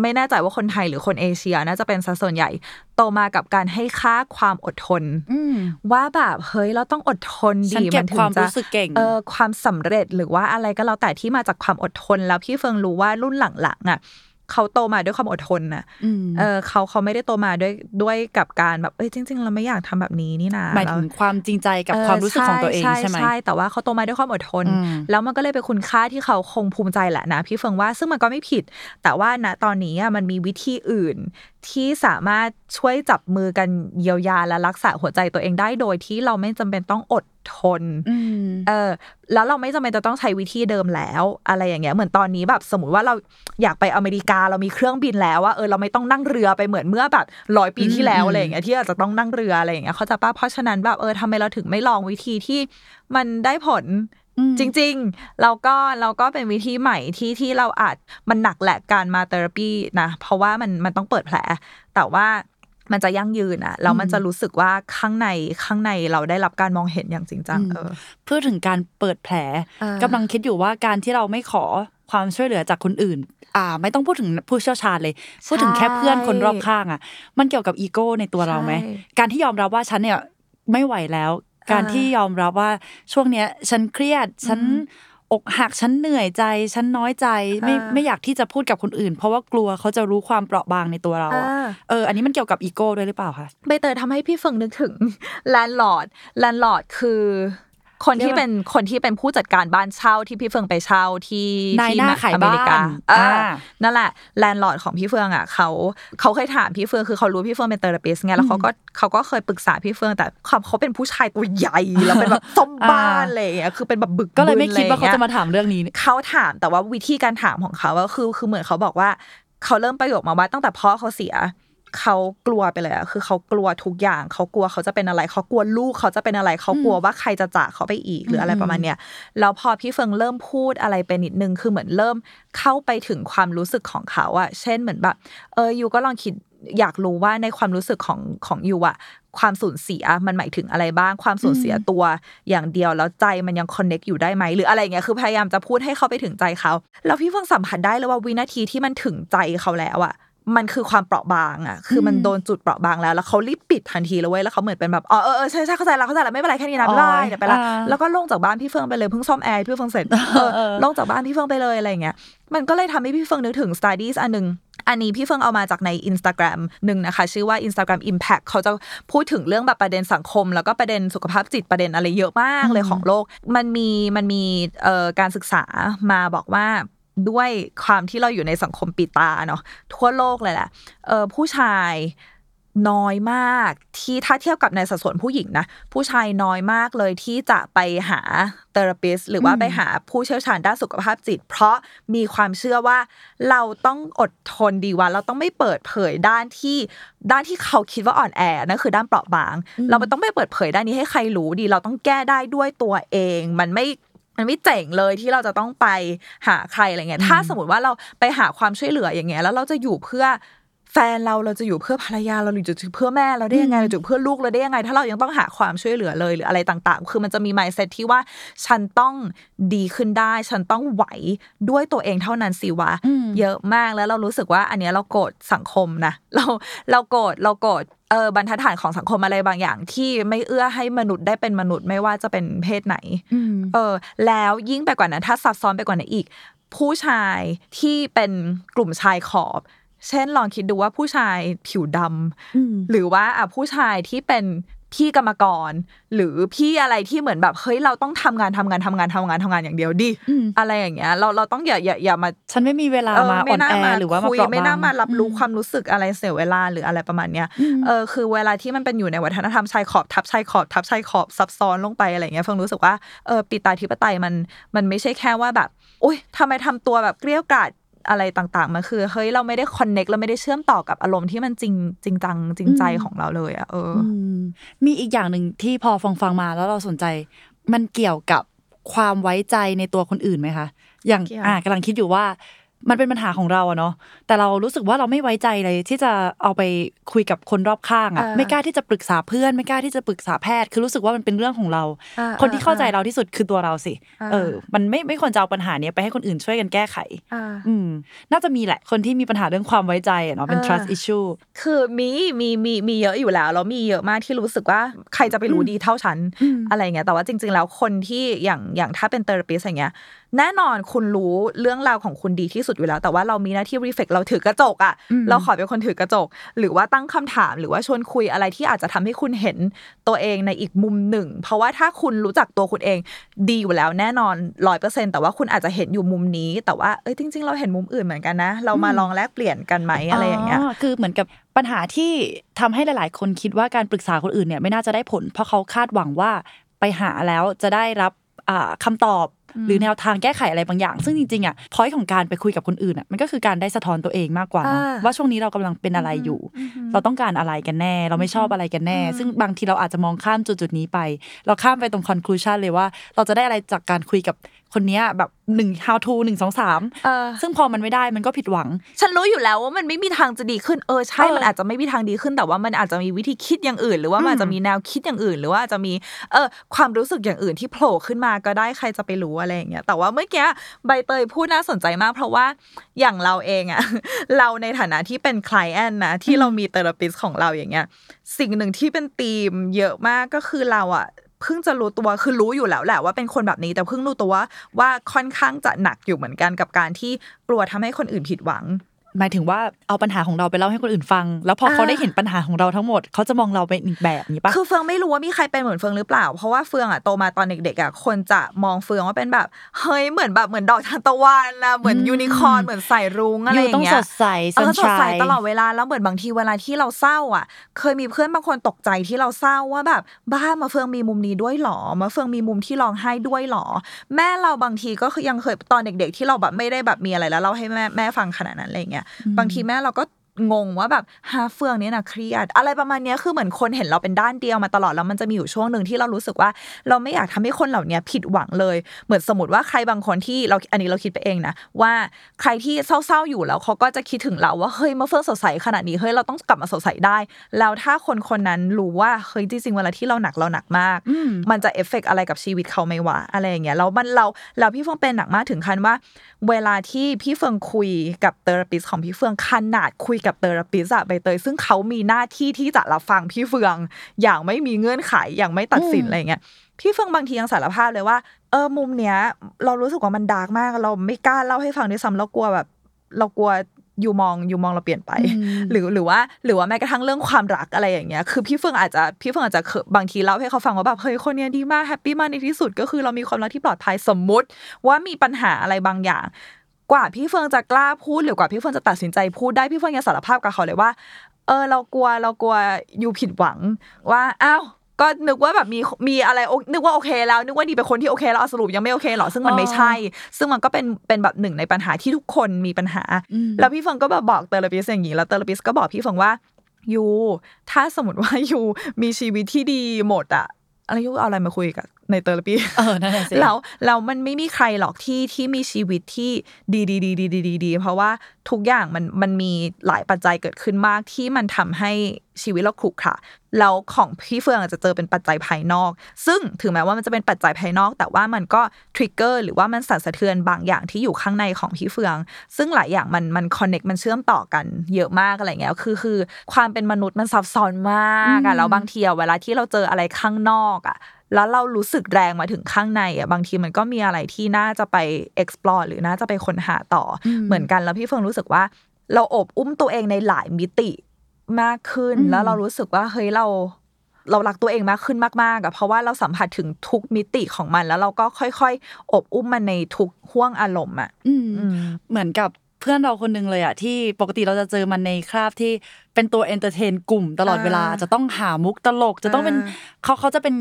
D: ไม่แน่ใจว่าคนไทยหรือคนเอเชียน่าจะเป็นสัดส่วนใหญ่ โตมากับการให้ค่าความอดทน
B: อืม
D: ว่าแบบเฮ้ยเราต้องอดทน
B: ฉัน
D: ดี
B: เก็บ
D: ถึ
B: ควางม
D: จะ
B: รู้สึกเก่ง
D: เออความสำเร็จหรือว่าอะไรก็แล้วแต่ที่มาจากความอดทนแล้วพี่เฟิงรู้ว่ารุ่นหลังๆอะ เขาโตมาด้วยความอดทนน่ะ
B: อืม
D: เออเขาเขาไม่ได้โตมาด้วยด้วยกับการแบบเอ้ยจริง ๆ เราไม่อยากทำแบบนี้นี่นะ
B: หมายถึงความจริงใจกับความรู้สึกของตัวเองใช่ไหม
D: ใช่แต่ว่าเขาโตมาด้วยความอดทน
B: อืม
D: แล้วมันก็เลยเป็นคุณค่าที่เขาคงภูมิใจแหละนะพี่เฟิงว่าซึ่งมันก็ไม่ผิด แต่ว่าณตอนนี้อะมันมีวิธีอื่น ที่สามารถช่วยจับมือกันเยียวยาและรักษาหัวใจตัวเองได้โดยที่เราไม่จำเป็นต้องอดทน
B: อืม
D: เออแล้วเราไม่จำเป็นจะต้องใช้วิธีเดิมแล้ว อะไรอย่างเงี้ยเหมือนตอนนี้แบบ สมมติว่าเราอยากไปอเมริกาเรามีเครื่องบินแล้วว่าเออเราไม่ต้องนั่งเรือไปเหมือนเมื่อแบบร้อยปีที่แล้ว
B: อืม
D: อะไรอย่างเงี้ยที่อาจจะต้องนั่งเรืออะไรอย่างเงี้ยเขาใจะป้าเพราะฉะนั้นแบบเออทำไมเราถึงไม่ลองวิธีที่มันได้ผล
B: อืม
D: จริงๆ เราก็เราก็เป็นวิธีใหม่ที่ที่เราอาจมันหนักแหละการมาเทอราปีนะ เพราะว่ามันมันต้องเปิดแผล แต่ว่ามันจะยั่งยืนอะแล้วมันจะรู้สึกว่าข้างในข้างในเราได้รับการมองเห็นอย่างจริงจัง
B: อืม
D: เออ
B: เพื่อถึงการเปิดแผล
D: อ่ากำ
B: ลังคิดอยู่ว่าการที่เราไม่ขอความช่วยเหลือจากคนอื่น อ่า ไม่ต้องพูดถึงผู้เชี่ยวชาญเลย พูดถึงแค่เพื่อนคนรอบข้างอะ มันเกี่ยวกับอีโก้ในตัวเราไหม
D: ใช่
B: การที่ยอมรับว่าฉันเนี่ยไม่ไหวแล้ว การที่ยอมรับว่าช่วงเนี้ย ฉันเครียดฉันอกหักฉันเหนื่อยใจ ฉันน้อยใจไม่
D: อ่า
B: ไม่อยากที่จะพูดกับคนอื่น เพราะว่ากลัวเขาจะรู้ความเปราะบางในตัวเราอะ
D: อ่า
B: เออ อันนี้มันเกี่ยวกับอีโก้ด้วยหรือเปล่าคะ
D: ใบเตยทำให้พี่เฟิงนึกถึงแลนด์ลอร์ดแลนด์ลอร์ดคือ คนที่
B: เรียกว่า
D: เป็นคนที่เป็นผู้จัดการบ้านเช่าที่พี่เฟิงไปเช่าที่
B: นาย
D: ที่
B: หน้าขาย
D: อเมริกา
B: บ้าน
D: เออ
B: อ่า
D: นั่นแหละแลนด์ลอร์ดของพี่เฟืองอะเขาเขาเคยถามพี่เฟืองคือเขารู้พี่เฟืองเป็นเทอราปิสไงแล้วเขาก็เขาก็เคยปรึกษาพี่เฟืองแต่เขาเขาเป็นผู้ชายตัวใหญ่แล้วเป็นแบบสมบ้านอะไรอย่างเลยคือเป็นแบบบึก
B: ก็เลยไม่คิดว่า
D: บึ
B: เขา
D: น
B: จะมาถามเรื่องนี้
D: เขาถามแต่ว่าวิธีการถามของเขาก็คือคือเหมือนเขาบอกว่าเขาเริ่มประโยคมาว่าตั้งแต่พ่อเขาเสีย เขากลัวไปเลยอะคือเขากลัวทุกอย่าง เขากลัวเขาจะเป็นอะไร เขากลัวลูกเขาจะเป็นอะไร เขากลัวว่าใครจะจากเขาไปอีกหรืออะไรประมาณเนี้ยแล้วพอพี่เฟิงเริ่มพูดอะไรไปนิดนึงคือเหมือนเริ่มเข้าไปถึงความรู้สึกของเขาอะเช่นเหมือนแบบเออยูก็ลองคิดอยากรู้ว่าในความรู้สึกของของยูอะความสูญเสียมันหมายถึงอะไรบ้าง ความสูญเสียตัวอย่างเดียวแล้วใจมันยังคอนเน็กอยู่ได้ไหมหรืออะไรเงี้ยคือพยายามจะพูดให้เขาไปถึงใจเขา แล้วพี่เฟิงสัมผัสได้เลยว่าวินาทีที่มันถึงใจเขาแล้วอะ มันคือความเปราะบางอะคือมันโดนจุดเปราะบางแล้ว แล้วเขารีบปิดทันทีเลยเว้ย แล้วเขาเหมือนเป็นแบบ อ๋อ เออเออใช่ใช่เข้าใจแล้วเข้าใจแล้วไม่เป็นไรแค่นี้นะไม่เป็นไรเดี๋ยวไปละ
B: อ่า
D: แล้วก็ลงจากบ้านพี่เฟิงไปเลยเพิ่งซ่อมแอร์ให้พี่เฟิงเสร็จเออ
B: เออ
D: ลงจากบ้านพี่เฟิงไปเลยอะไรอย่างเงี้ย มันก็เลยทำให้พี่เฟิงนึกถึง studies อันหนึ่งอันนี้พี่เฟิงเอามาจากใน Instagram หนึ่งนะคะ ชื่อว่า Instagram Impact เขาจะพูดถึงเรื่องแบบประเด็นสังคม แล้วก็ประเด็นสุขภาพจิตประเด็นอะไรเยอะมากเลยของโลก มันมีมันมีเอ่อการศึกษามาบอกว่า ด้วยความที่เราอยู่ในสังคมปิดตาเนาะทั่วโลกเลยแหละเออผู้ชายน้อยมากที่ถ้าเทียบกับในสัดส่วนผู้หญิงนะผู้ชายน้อยมากเลยที่จะไปหาเทอราปิสหรือว่า
B: อืม
D: ไปหาผู้เชี่ยวชาญด้านสุขภาพจิต เพราะมีความเชื่อว่าเราต้องอดทนดีว่าเราต้องไม่เปิดเผยด้านที่ด้านที่เขาคิดว่าอ่อนแอนั่นคือด้านเปราะบาง เราไม่ต้องไม่เปิดเผยด้านนี้ให้ใครรู้ดี เราต้องแก้ได้ด้วยตัวเอง มันไม่ มันไม่เจ๋งเลยที่เราจะต้องไปหาใครอะไรเงี้ยถ้าสมมติว่าเราไปหาความช่วยเหลืออย่างเงี้ยแล้วเราจะอยู่เพื่อ แฟนเราเราจะอยู่เพื่อภรรยาเราหรือจะอยู่เพื่อแม่เราได้ยังไงเราจะอยู่เพื่อลูกเราได้ยังไง ถ้าเรายังต้องหาความช่วยเหลือเลยหรืออะไรต่างๆ คือมันจะมี mindset ที่ว่าฉันต้องดีขึ้นได้ ฉันต้องไหวด้วยตัวเองเท่านั้นสิวะ
B: อืม
D: เยอะมากแล้วเรารู้สึกว่า อันเนี้ยเราโกรธสังคมนะเราเราโกรธเราโกรธเออบรรทัดฐานของสังคมอะไรบางอย่าง ที่ไม่เอื้อให้มนุษย์ได้เป็นมนุษย์ไม่ว่าจะเป็นเพศไหน
B: อืม
D: เออ แล้วยิ่งไปกว่านั้นถ้าซับซ้อนไปกว่านั้นอีก ผู้ชายที่เป็นกลุ่มชายขอบ เช่นลองคิดดูว่าผู้ชายผิวดำ
B: อืม
D: หรือว่าอะผู้ชายที่เป็นพี่กรรมกร หรือพี่อะไรที่เหมือนแบบเฮ้ยเราต้องทำงานทำงานทำงานทำงานทำงานอย่างเดียวดิ
B: อืม
D: อะไรอย่างเงี้ยเราเราต้องอย่าอย่าอย่ามา
B: ฉันไม่มีเวลา
D: เออ
B: มา
D: ไม่
B: อ่อน
D: น่า
B: แอ
D: มา
B: หรือว่ามา
D: คุย
B: เปราะบาง
D: ไม่น่ามารับรู้
B: อืม
D: ความรู้สึกอะไรเสียเวลาหรืออะไรประมาณเนี้ย
B: อืม
D: เออคือเวลาที่มันเป็นอยู่ในวัฒนธรรมชายขอบทับชายขอบทับชายขอบซับซ้อนลงไปอะไรเงี้ยเฟิงรู้สึกว่าเออปิตาธิปไตยมันมันไม่ใช่แค่ว่าแบบอุ้ยทำไมทำตัวแบบเกลี้ยวกล่อด อะไรต่างๆมันคือเฮ้ยเราไม่ได้คอนเน็กเราไม่ได้เชื่อมต่อกับอารมณ์ที่มันจริงจริงจังจริงใจของเราเลยอะเอออ
B: อืมมีอีกอย่างหนึ่งที่พอฟังฟังๆมาแล้วเราสนใจ มันเกี่ยวกับความไว้ใจในตัวคนอื่นไหมคะ อย่าง
D: เกี่ยว
B: อ่ากำลังคิดอยู่ว่า มันเป็นปัญหาของเราอะเนาะแต่เรารู้สึกว่าเราไม่ไว้ใจเลยที่จะเอาไปคุยกับคนรอบข้างอะ
D: อ่า
B: ไม่กล้าที่จะปรึกษาเพื่อน ไม่กล้าที่จะปรึกษาแพทย์ คือรู้สึกว่ามันเป็นเรื่องของเรา
D: อ่า
B: คนที่เข้าใจ
D: อ่า
B: เราที่สุดคือตัวเราสิ
D: อ่า
B: เออ มันไม่ไม่ควรจะเอาปัญหาเนี้ยไปให้คนอื่นช่วยกันแก้ไข
D: อ่า
B: อืมน่าจะมีแหละคนที่มีปัญหาเรื่องความไว้ใจอะเนาะเป็น
D: อ่า
B: trust issue
D: คือมีมีมีมีเยอะอยู่แล้วแล้วมีเยอะมากที่รู้สึกว่าใครจะไปรู้ดีเท่าฉัน
B: อืม
D: อะไรเงี้ยแต่ว่าจริง ๆ แล้วคนที่อย่างอย่างถ้าเป็นเทอราปิสอย่างเงี้ยแน่นอนคุณรู้เรื่องราวของคุณดีที่สุดอยู่แล้ว แต่ว่าเรามีหน้าที่รีเฟกเราถือกระจกอะ
B: อืม
D: เราขอเป็นคนถือกระจก หรือว่าตั้งคำถามหรือว่าชวนคุยอะไรที่อาจจะทำให้คุณเห็นตัวเองในอีกมุมหนึ่ง เพราะว่าถ้าคุณรู้จักตัวคุณเองดีอยู่แล้วแน่นอนร้อยเปอร์เซ็นแต่ว่าคุณอาจจะเห็นอยู่มุมนี้ แต่ว่าเอ้ยจริง ๆ เราเห็นมุมอื่นเหมือนกันนะ เรามาลองแลกเปลี่ยนกันไหมอะไรอย่างเงี้ย
B: คือเหมือนกับปัญหาที่ทำให้หลาย ๆ คนคิดว่าการปรึกษาคนอื่นเนี่ยไม่น่าจะได้ผล เพราะเขาคาดหวังว่าไปหาแล้วจะได้รับอ่าคำตอบหรือแนวทางแก้ไขอะไรบางอย่าง ซึ่งจริงๆอะพอยของการไปคุยกับคนอื่นอะมันก็คือการได้สะท้อนตัวเองมากกว่าเนอะ
D: อ่า
B: ว่าช่วงนี้เรากำลังเป็นอะไรอยู่ เราต้องการอะไรกันแน่ เราไม่ชอบอะไรกันแน่ ซึ่งบางทีเราอาจจะมองข้ามจุดๆนี้ไป เราข้ามไปตรง conclusion เลยว่า เราจะได้อะไรจากการคุยกับคนเนี้ยแบบหนึ่ง how to หนึ่งสองสาม
D: เออ
B: ซึ่งพอมันไม่ได้มันก็ผิดหวัง
D: ฉันรู้อยู่แล้วว่ามันไม่มีทางจะดีขึ้นเออใช่
B: เออ
D: มันอาจจะไม่มีทางดีขึ้นแต่ว่ามันอาจจะมีวิธีคิดอย่างอื่น หรือว่ามันอาจจะมีแนวคิดอย่างอื่น หรือว่าอาจจะมีเออความรู้สึกอย่างอื่นที่โผล่ขึ้นมาก็ได้ใครจะไปรู้อะไรอย่างเงี้ยแต่ว่าเมื่อกี้ใบเตยพูดน่าสนใจมาก เพราะว่าอย่างเราเองอะเราในฐานะที่เป็นคล i แอนนะที่เรามีเทอราปิสของเราอย่างเงี้ย สิ่งหนึ่งที่เป็นธีมเยอะมากก็คือเราอะเพิ่งจะรู้ตัวคือรู้อยู่แล้วแหละว่าเป็นคนแบบนี้ แต่เพิ่งรู้ตัวว่าว่าค่อนข้างจะหนักอยู่เหมือนกันกับการที่กลัวทำให้คนอื่นผิดหวัง
B: หมายถึงว่าเอาปัญหาของเราไปเล่าให้คนอื่นฟัง แล้วพอเขา
D: อ่า
B: ได้เห็นปัญหาของเราทั้งหมด เขาจะมองเราเป็นอีกแบบนี้ปะ
D: คือเฟืองไม่รู้ว่ามีใครเป็นเหมือนเฟืองหรือเปล่า เพราะว่าเฟืองอะโตมาตอนเด็กๆอะคนจะมองเฟืองว่าเป็นแบบเฮ้ยเหมือนแบบเหมือนดอกทานตะวันนะเหมือน
B: อืม
D: ยูนิคอร์นเหมือนสายรุ้งอะไรอย่าง
B: ต้อง
D: เงี้ย
B: สดใส
D: เออสดใส
B: sunshine
D: ตลอดเวลาแล้วเหมือนบางทีเวลาที่เราเศร้าอะ เคยมีเพื่อนบางคนตกใจที่เราเศร้าว่าแบบบ้ามาเฟืองมีมุมนี้ด้วยหรอมาเฟืองมีมุมที่ร้องไห้ด้วยหรอ แม่เราบางทีก็คือยังเคยตอนเด็ก ๆ ที่เราแบบไม่ได้แบบมีอะไรแล้วเล่าให้แม่แม่ฟังขนาดนั้นอะไรอย่างเงี้ยบางทีแม่เราก็ งงว่าแบบฮาเฟืองเนี่ยนะเครียด อะไรประมาณเนี้ยคือเหมือนคนเห็นเราเป็นด้านเดียวมาตลอดแล้วมันจะมีอยู่ช่วงหนึ่งที่เรารู้สึกว่า เราไม่อยากทำให้คนเหล่านี้ผิดหวังเลย เหมือนสมมติว่าใครบางคนที่เราอันนี้เราคิดไปเองนะว่าใครที่เศร้าๆอยู่แล้วเขาก็จะคิดถึงเราว่าเฮ้ยมาเฟืองสดใสขนาดนี้เฮ้ยเราต้องกลับมาสดใสได้ แล้วถ้าคนคนนั้นรู้ว่าเฮ้ยจริงๆเวลาที่เราหนักเราหนักมาก
B: อืม
D: มันจะเอฟเฟกต์อะไรกับชีวิตเขาไหมวะอะไรอย่างเงี้ยแล้วมันเราเราพี่เฟืองเป็นหนักมากถึงขั้นว่า เวลาที่พี่เฟืองคุยกับ therapist ของพี่เฟืองขนาดคุยกับ therapist อะใบเตย ซึ่งเขามีหน้าที่ที่จะรับฟังพี่เฟืองอย่างไม่มีเงื่อนไขอย่างไม่ตัดสิน
B: อืม
D: อะไรอย่างเงี้ยพี่เฟืองบางทียังสารภาพเลยว่าเออมุมเนี้ย เรารู้สึกว่ามันดาร์กมาก เราไม่กล้าเล่าให้ฟังด้วยซ้ำเรากลัวแบบ เรากลัวอยู่มองอยู่มองเราเปลี่ยนไป
B: อืม
D: หรือหรือว่า หรือว่าแม้กระทั่งเรื่องความรักอะไรอย่างเงี้ยคือพี่เฟืองอาจจะพี่เฟืองอาจจะเคยบางทีเล่าให้เขาฟังว่าแบบเฮ้ยคนเนี้ยดีมากแฮปปี้มากในที่สุดก็คือเรามีความรักที่ปลอดภัยสมมุติว่ามีปัญหาอะไรบางอย่าง กว่าพี่เฟืองจะกล้าพูดหรือกว่าพี่เฟืองจะตัดสินใจพูดได้พี่เฟืองยังสารภาพกับเขาเลยว่า เออเรากลัวเรากลัว you ผิดหวังว่าอ้าวก็นึกว่าแบบมีมีอะไรโอนึกว่าโอเคแล้ว นึกว่าดีเป็นคนที่โอเคแล้วเอาสรุปยังไม่โอเคหรอซึ่งมันไม่ใช่ ซึ่งมันก็เป็นเป็นแบบหนึ่งในปัญหาที่ทุกคนมีปัญหา
B: อืม
D: แล้วพี่เฟิงก็แบบบอก therapist อย่างนี้แล้ว therapist ก็บอกพี่เฟิงว่า you ถ้าสมมติว่า you มีชีวิตที่ดีหมดอะ อะไร you เอาอะไรมาคุยกับใน therapist
B: เออนั่นแหละสิ
D: แล้วแล้วมันไม่มีใครหรอกที่ที่มีชีวิตที่ดีดีดีดีดีดีดีเพราะว่าทุกอย่างมันมันมีหลายปัจจัยเกิดขึ้นมากที่มันทำให้ชีวิตเราขรุขระ แล้วของพี่เฟืองอาจจะเจอเป็นปัจจัยภายนอก ซึ่งถึงแม้ว่ามันจะเป็นปัจจัยภายนอก แต่ว่ามันก็ทริกเกอร์หรือว่ามันสั่นสะเทือนบางอย่างที่อยู่ข้างในของพี่เฟือง ซึ่งหลายอย่างมันมันคอนเน็กมันเชื่อมต่อกันเยอะมากอะไรเงี้ยคือคือ ความเป็นมนุษย์มันซับซ้อนมากอะแล้วบางทีอะเวลาที่เราเจออะไรข้างนอกอะแล้วเรารู้สึกแรงมาถึงข้างในอะบางทีมันก็มีอะไรที่น่าจะไป explore หรือน่าจะไปค้นหาต่ออ
B: ม
D: เหมือนกันแล้วพี่เฟิงรู้สึกว่า เราโอบอุ้มตัวเองในหลายมิติ มากขึ้น
B: อืม
D: แล้วเรารู้สึกว่าเฮ้ยเรา เรารักตัวเองมากขึ้นมากๆอะเพราะว่าเราสัมผัสถึงทุกมิติของมัน แล้วเราก็ค่อยๆ โอบอุ้มมันในทุกห้วงอารมณ์อะ
B: อืม
D: อืม
B: เหมือนกับเพื่อนเราคนหนึ่งเลยอะที่ปกติเราจะเจอมันในคราบที่เป็นตัว entertain กลุ่มตลอดเวลา
D: อ่า
B: จะต้องหามุกตลก จะต้องเป็น
D: อ่า
B: เขาเขาจะเป็น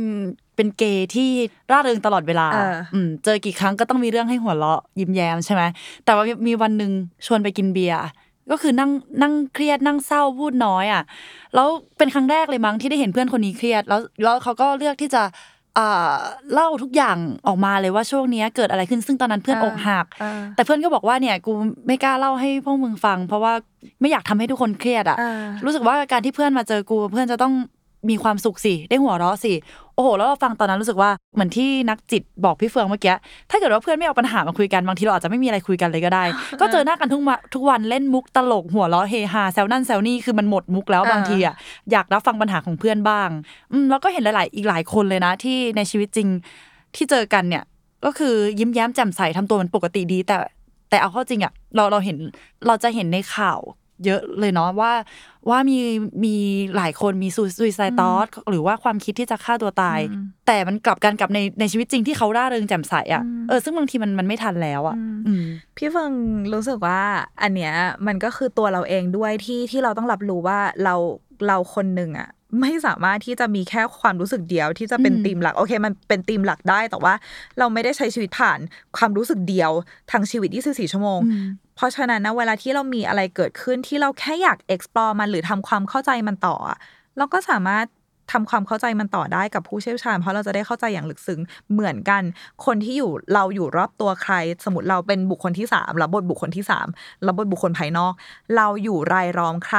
B: เป็นเกย์ที่ร่าเริงตลอดเวลา
D: เอออื
B: มเจอกี่ครั้งก็ต้องมีเรื่องให้หัวเราะยิ้มแย้มใช่ไหมแต่ว่ามีวันหนึ่งชวนไปกินเบียร์ ก็คือนั่งนั่งเครียดนั่งเศร้าพูดน้อยอะแล้วเป็นครั้งแรกเลยมั้งที่ได้เห็นเพื่อนคนนี้เครียด แล้วแล้วเขาก็เลือกที่จะอ่าเล่าทุกอย่างออกมาเลยว่าช่วงเนี้ยเกิดอะไรขึ้นซึ่งตอนนั้นเพื่อนอกหัก
D: อ่า
B: แต่เพื่อนก็บอกว่าเนี่ยกูไม่กล้าเล่าให้พวกมึงฟัง เพราะว่าไม่อยากทำให้ทุกคนเครียดอะ
D: อ่า
B: รู้สึกว่าการที่เพื่อนมาเจอกูเพื่อนจะต้อง มีความสุขสิ ได้หัวเราะสิ โอ้โห แล้วเราฟังตอนนั้นรู้สึกว่า เหมือนที่นักจิตบอกพี่เฟืองเมื่อกี้ ถ้าเกิดว่าเพื่อนไม่เอาปัญหามาคุยกัน บางทีเราอาจจะไม่มีอะไรคุยกันเลยก็ได้ ก็เจอหน้ากันทุกวันทุกวันเล่นมุกตลกหัวเราะเฮฮาแซวนั่นแซวนี่ คือมันหมดมุกแล้ว
D: อ่า
B: บางทีอะ อยากรับฟังปัญหาของเพื่อนบ้าง อืม แล้วก็เห็นหลาย ๆ อีกหลายคนเลยนะที่ในชีวิตจริงที่เจอกันเนี่ย ก็คือยิ้มแย้มแจ่มใสทำตัวเหมันปกติดี แต่แต่เอาเข้าจริงอะ เราเราเห็นเราจะเห็นในข่าว เยอะเลยเนาะว่าว่ามีมีหลายคนมีซูซูซายตอสหรือว่าความคิดที่จะฆ่าตัวตาย
D: อืม
B: แต่มันกลับกันกับในในชีวิตจริงที่เขาร่าเริงแจ่มใสอะ
D: อืม
B: เออซึ่งบางทีมันมันไม่ทันแล้วอะ
D: อืม
B: อืม
D: พี่เฟิงรู้สึกว่า อันเนี้ยมันก็คือตัวเราเองด้วยที่ที่เราต้องรับรู้ว่าเราเราคนหนึ่งอะไม่สามารถที่จะมีแค่ความรู้สึกเดียวที่จะเป็น
B: อืม
D: ธีมหลักโอเค มันเป็นธีมหลักได้แต่ว่า เราไม่ได้ใช้ชีวิตผ่านความรู้สึกเดียวทั้งชีวิต 24 ชั่วโมง
B: อืม
D: เพราะฉะนั้นนะเวลาที่เรามีอะไรเกิดขึ้นที่เราแค่อยาก explore มันหรือทำความเข้าใจมันต่อ เราก็สามารถ ทำความเข้าใจมันต่อได้กับผู้เชี่ยวชาญ เพราะเราจะได้เข้าใจอย่างลึกซึ้งเหมือนกัน คนที่อยู่เราอยู่รอบตัวใคร สมมติเราเป็นบุคคลที่สามเราบทบุคคลที่สามเราบทบุคคลภายนอก เราอยู่รายล้อมใคร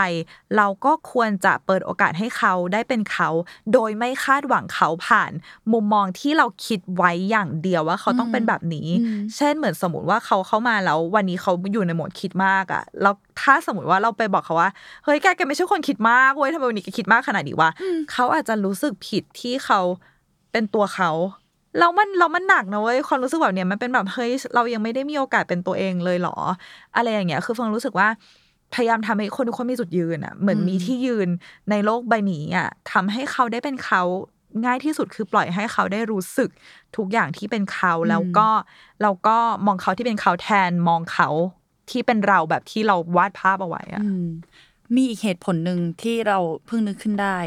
D: เราก็ควรจะเปิดโอกาสให้เขาได้เป็นเขา โดยไม่คาดหวังเขาผ่าน มุมมองที่เราคิดไว้อย่างเดียวว่าเขาต้องเป็นแบบนี้
B: อืม
D: เช่นเหมือนสมมติว่าเขาเข้ามาแล้ววันนี้เขาอยู่ในโหมดคิดมากอะแล้ว ถ้าสมมติว่าเราไปบอกเขาว่าเฮ้ยแกแกไม่ใช่คนคิดมากเว้ยทำไมวันนี้แกคิดมากขนาดนี้วะเขาอาจจะรู้สึกผิดที่เขาเป็นตัวเขาแล้วมันเรามันหนักนะเว้ยความรู้สึกแบบเนี้ยมันเป็นแบบเฮ้ยเรายังไม่ได้มีโอกาสเป็นตัวเองเลยเหรอ อะไรอย่างเงี้ย คือฟังรู้สึกว่าพยายามทำให้คนทุกคนมีจุดยืนอะเหมือน
B: อืม
D: มีที่ยืนในโลกใบนี้อะทำให้เขาได้เป็นเขาง่ายที่สุดคือปล่อยให้เขาได้รู้สึกทุกอย่างที่เป็นเขาแล้วก็เราก็มองเขาที่เป็นเขาแทนมองเขา ที่เป็นเราแบบที่เราวาดภาพเอาไว้อะ
B: อืมมีอีกเหตุผลหนึ่งที่เราเพิ่งนึกขึ้นได้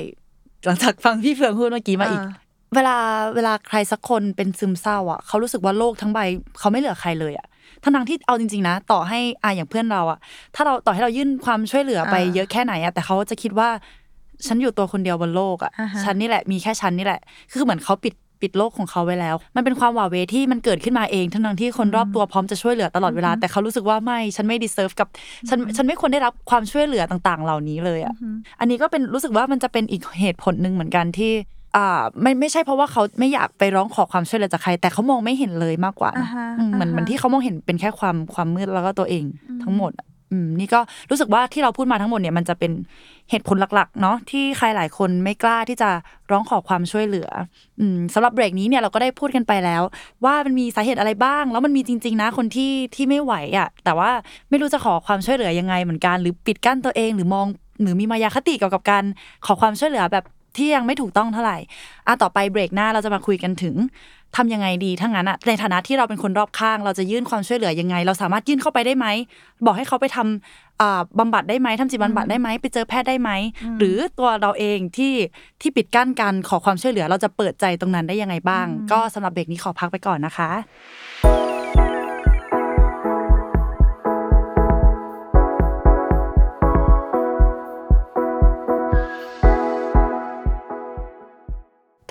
B: หลังจากฟังพี่เฟืองพูดเมื่อกี้มาอีก
D: เออ
B: เวลาเวลาใครสักคนเป็นซึมเศร้า อะ เขารู้สึกว่าโลกทั้งใบ เขาไม่เหลือใครเลยอะทั้งทที่เอาจริงๆนะ ต่อให้อะอย่างเพื่อนเราอะ ถ้าเราต่อให้เรายื่นความช่วยเหลือไป
D: อ่า
B: เยอะแค่ไหนอะแต่เขาจะคิดว่าฉันอยู่ตัวคนเดียวบนโลกอะ
D: อ่าฮะ
B: ฉันนี่แหละมีแค่ฉันนี่แหละ คือเหมือนเขาปิด ปิดโลกของเขาไว้แล้ว มันเป็นความหวาดเหวที่มันเกิดขึ้นมาเองทั้งทั้งที่คนรอบตัวพร้อมจะช่วยเหลือตลอดเวลา แต่เขารู้สึกว่าไม่ฉันไม่ดีเซิร์ฟกับฉันฉันไม่ควรได้รับความช่วยเหลือต่างๆ เหล่านี้เลยอะอันนี้ก็เป็นรู้สึกว่ามันจะเป็นอีกเหตุผลหนึ่งเหมือนกันที่อ่าไม่ไม่ใช่เพราะว่าเขาไม่อยากไปร้องขอความช่วยเหลือจากใคร แต่เขามองไม่เห็นเลยมากกว่านะ
D: อ่าฮะ
B: อืมเหมือน
D: อ่าฮะ
B: เหมือนที่เขามองเห็นเป็นแค่ความความมืดแล้วก็ตัวเองทั้งหมด อืมนี่ก็รู้สึกว่าที่เราพูดมาทั้งหมดเนี่ยมันจะเป็นเหตุผลหลักๆ เนาะที่ใครหลายคนไม่กล้าที่จะร้องขอความช่วยเหลือ อืมสำหรับเบรกนี้เนี่ยเราก็ได้พูดกันไปแล้ว ว่ามันมีสาเหตุอะไรบ้าง แล้วมันมีจริง ๆ นะคนที่ที่ไม่ไหวอะ แต่ว่าไม่รู้จะขอความช่วยเหลือยังไงเหมือนกัน หรือปิดกั้นตัวเองหรือมองหรือมีมายาคติเกี่ยวกับการขอความช่วยเหลือแบบที่ยังไม่ถูกต้องเท่าไหร่อะต่อไปเบรกหน้าเราจะมาคุยกันถึง ทำยังไงดีทั้งนั้นอะในฐานะที่เราเป็นคนรอบข้าง เราจะยื่นความช่วยเหลือยังไง เราสามารถยื่นเข้าไปได้ไหม บอกให้เขาไปทำอ่าบำบัดได้ไหมทำจิตบำบัดได้ไหมไปเจอแพทย์ได้ไหม หรือตัวเราเองที่ที่ปิดกั้นการขอความช่วยเหลือ เราจะเปิดใจตรงนั้นได้ยังไงบ้าง ก็สำหรับเบรกนี้ขอพักไปก่อนนะคะ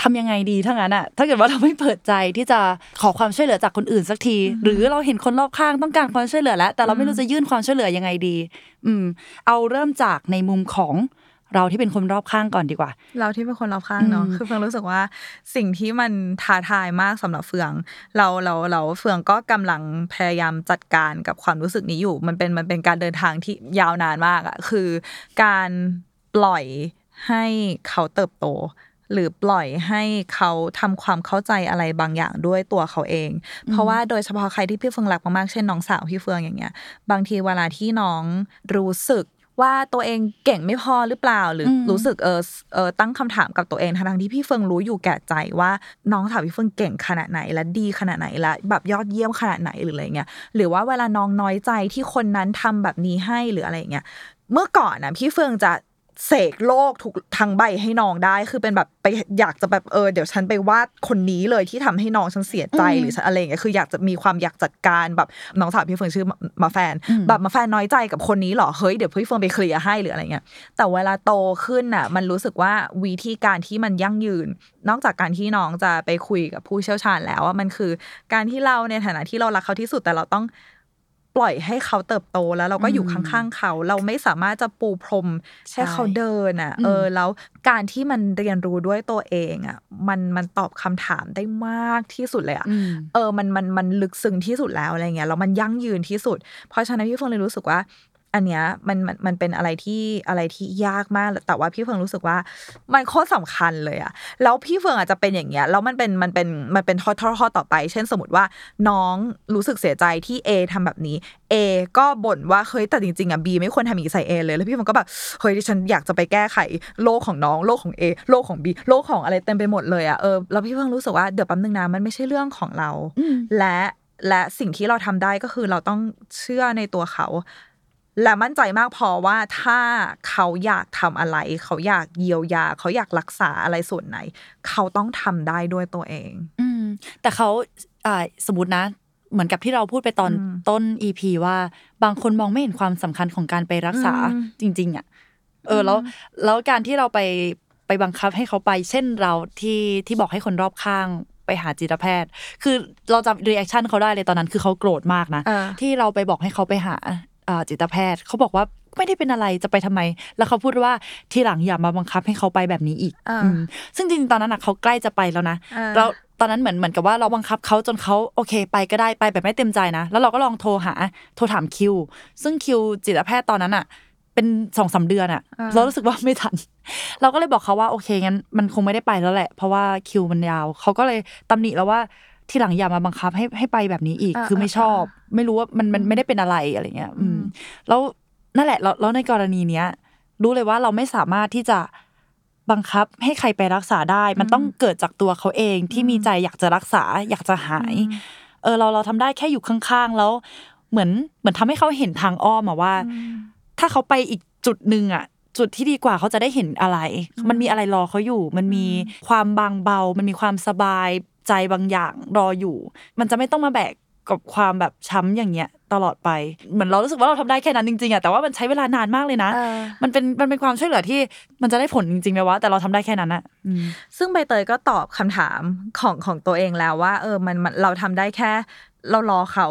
B: ทำยังไงดีทั้งนั้นอะถ้าเกิดว่าเราไม่เปิดใจที่จะขอความช่วยเหลือจากคนอื่นสักที หรือเราเห็นคนรอบข้างต้องการความช่วยเหลือแล้ว แต่เราไม่รู้จะยื่นความช่วยเหลือยังไงดี อืม เอาเริ่มจากในมุมของเราที่เป็นคนรอบข้างก่อนดีกว่า
D: เราที่เป็นคนรอบข้างเนาะ
B: อืม
D: คือเฟืองรู้สึกว่าสิ่งที่มันท้าทายมากสำหรับเฟือง เราเราเราเฟืองก็กำลังพยายามจัดการกับความรู้สึกนี้อยู่ มันเป็นมันเป็นการเดินทางที่ยาวนานมากอะคือ การปล่อยให้เขาเติบโต หรือปล่อยให้เขาทำความเข้าใจอะไรบางอย่างด้วยตัวเขาเอง เพราะว่าโดยเฉพาะใครที่พี่เฟืองรักมากๆเช่นน้องสาวพี่เฟืองอย่างเงี้ย บางทีเวลาที่น้องรู้สึกว่าตัวเองเก่งไม่พอหรือเปล่า หรืออ
B: ม
D: รู้สึกเออเออตั้งคำถามกับตัวเองทั้งๆที่พี่เฟืองรู้อยู่แก่ใจว่าน้องสาวพี่เฟืองเก่งขนาดไหนและดีขนาดไหนและแบบยอดเยี่ยมขนาดไหนหรืออะไรเงี้ยหรือว่าเวลาน้องน้อยใจที่คนนั้นทำแบบนี้ให้หรืออะไรเงี้ยเมื่อก่อนนะพี่เฟืองจะ เสกโลกทุกทั้งใบให้น้องได้ คือเป็นแบบไปอยากจะแบบเออเดี๋ยวฉันไปวาดคนนี้เลยที่ทำให้น้องฉันเสียใจหรือฉันอะไรอย่างเงี้ยคืออยากจะมีความอยากจัดการแบบน้องสาวพี่เฟืองชื่อมามาแฟน แบบมาแฟนน้อยใจกับคนนี้เหรอเฮ้ยเดี๋ยวพี่เฟิร์นไปเคลียร์ให้หรืออะไรเงี้ยแต่เวลาโตขึ้นน่ะ มันรู้สึกว่าวิธีการที่มันยั่งยืน นอกจากการที่น้องจะไปคุยกับผู้เชี่ยวชาญแล้วว่ามันคือการที่เราในฐานะที่เรารักเขาที่สุดแต่เราต้อง ปล่อยให้เขาเติบโตแล้วเราก็อยู่ข้างๆเขา เราไม่สามารถจะปูพรมให้เขาเดินอะ เออ แล้วการที่มันเรียนรู้ด้วยตัวเองอะ มันมันตอบคำถามได้มากที่สุดเลยอะ
B: อืม
D: เออ มันมันมันลึกซึ้งที่สุดแล้วอะไรเงี้ยแล้วมันยั่งยืนที่สุด เพราะฉะนั้นพี่เฟิงเลยรู้สึกว่า อันเนี้ยมันมันมันเป็นอะไรที่อะไรที่ยากมาก แต่ว่าพี่เฟิงรู้สึกว่ามันโคตรสำคัญเลยอะแล้วพี่เฟิงอาจจะเป็นอย่างเงี้ยแล้วมันเป็นมันเป็นมันเป็นทอดทอดทอดต่อไป เช่นสมมติว่าน้องรู้สึกเสียใจที่ A ทำแบบนี้ A ก็บ่นว่าเฮ้ยแต่จริงๆอะ B ไม่ควรทำอย่างนี้ใส่ A เลยแล้วพี่เฟิงก็แบบเฮ้ยดิฉันอยากจะไปแก้ไขโลกของน้องโลกของ A โลกของ B โลกของอะไรเต็มไปหมดเลยอะเออแล้วพี่เฟิงรู้สึกว่าเดี๋ยวแป๊บนึงนะมันไม่ใช่เรื่องของเราและและสิ่งที่เราทำได้ก็คือเราต้องเชื่อในตัวเขา และมั่นใจมากพอว่าถ้าเขาอยากทำอะไร เขาอยากเยียวยา เขาอยากรักษาอะไรส่วนไหน เขาต้องทำได้ด้วยตัวเอง
B: อืมแต่เขาอ่าสมมตินะ เหมือนกับที่เราพูดไปตอน
D: อืม
B: ต้น EP ว่า บางคนมองไม่เห็นความสำคัญของการไปรักษา
D: อืม
B: จริง ๆ อะ เออแล้วแล้วการที่เราไปไปบังคับให้เขาไป เช่นเราที่ที่บอกให้คนรอบข้างไปหาจิตแพทย์ คือเราจำ reaction เขาได้เลยตอนนั้น คือเขาโกรธมากนะ
D: เออ
B: ที่เราไปบอกให้เขาไปหาอ่า จิตแพทย์เขาบอกว่าไม่ได้เป็นอะไรจะไปทำไม แล้วเขาพูดว่าทีหลังอย่ามาบังคับให้เขาไปแบบนี้อีก
D: อ่า
B: มซึ่งจริงๆตอนนั้นน่ะเขาใกล้จะไปแล้วนะ
D: อ่า
B: แล้วตอนนั้นเหมือนเหมือนกับว่าเราบังคับเขาจนเขาโอเค ไปก็ได้ไปแบบไม่เต็มใจนะ แล้วเราก็ลองโทรหาโทรถามคิว ซึ่งคิวจิตแพทย์ตอนนั้นอะ เป็นสองสามเดือนอะ
D: อ่า
B: เรารู้สึกว่าไม่ทัน เราก็เลยบอกเขาว่าโอเคงั้นมันคงไม่ได้ไปแล้วแหละ เพราะว่าคิวมันยาวเขาก็เลยตำหนิแล้วว่า ที่หลังอย่ามาบังคับให้ให้ไปแบบนี้อีก
D: อ่า
B: คือไม่ชอบ ไม่รู้ว่ามันมันไม่ได้เป็นอะไรอะไรเงี้ย อืม แล้วนั่นแหละแล้วแล้วในกรณีเนี้ย รู้เลยว่าเราไม่สามารถที่จะบังคับให้ใครไปรักษาได้ มันต้องเกิดจากตัวเขาเองที่มีใจอยากจะรักษา อยากจะหาย เออ เราเราทำได้แค่อยู่ข้างๆ แล้ว เหมือนเหมือนทำให้เขาเห็นทางอ้อมอะว่า ถ้าเขาไปอีกจุดหนึ่งอะจุดที่ดีกว่าเขาจะได้เห็นอะไร มันมีอะไรรอเขาอยู่ มันมีความบางเบา มันมีความสบาย ใจบางอย่างรออยู่ มันจะไม่ต้องมาแบกกับความแบบช้ำอย่างเงี้ยตลอดไป เหมือนเรารู้สึกว่าเราทำได้แค่นั้นจริงๆอะแต่ว่ามันใช้เวลานานมากเลยนะ
D: เออ
B: มันเป็นมันเป็นความช่วยเหลือที่มันจะได้ผลจริงๆไหมวะแต่เราทำได้แค่นั้นอะอืม
D: ซึ่งใบเตยก็ตอบคำถามของของตัวเองแล้วว่า เออมันมันเราทำได้แค่ เรารอเขา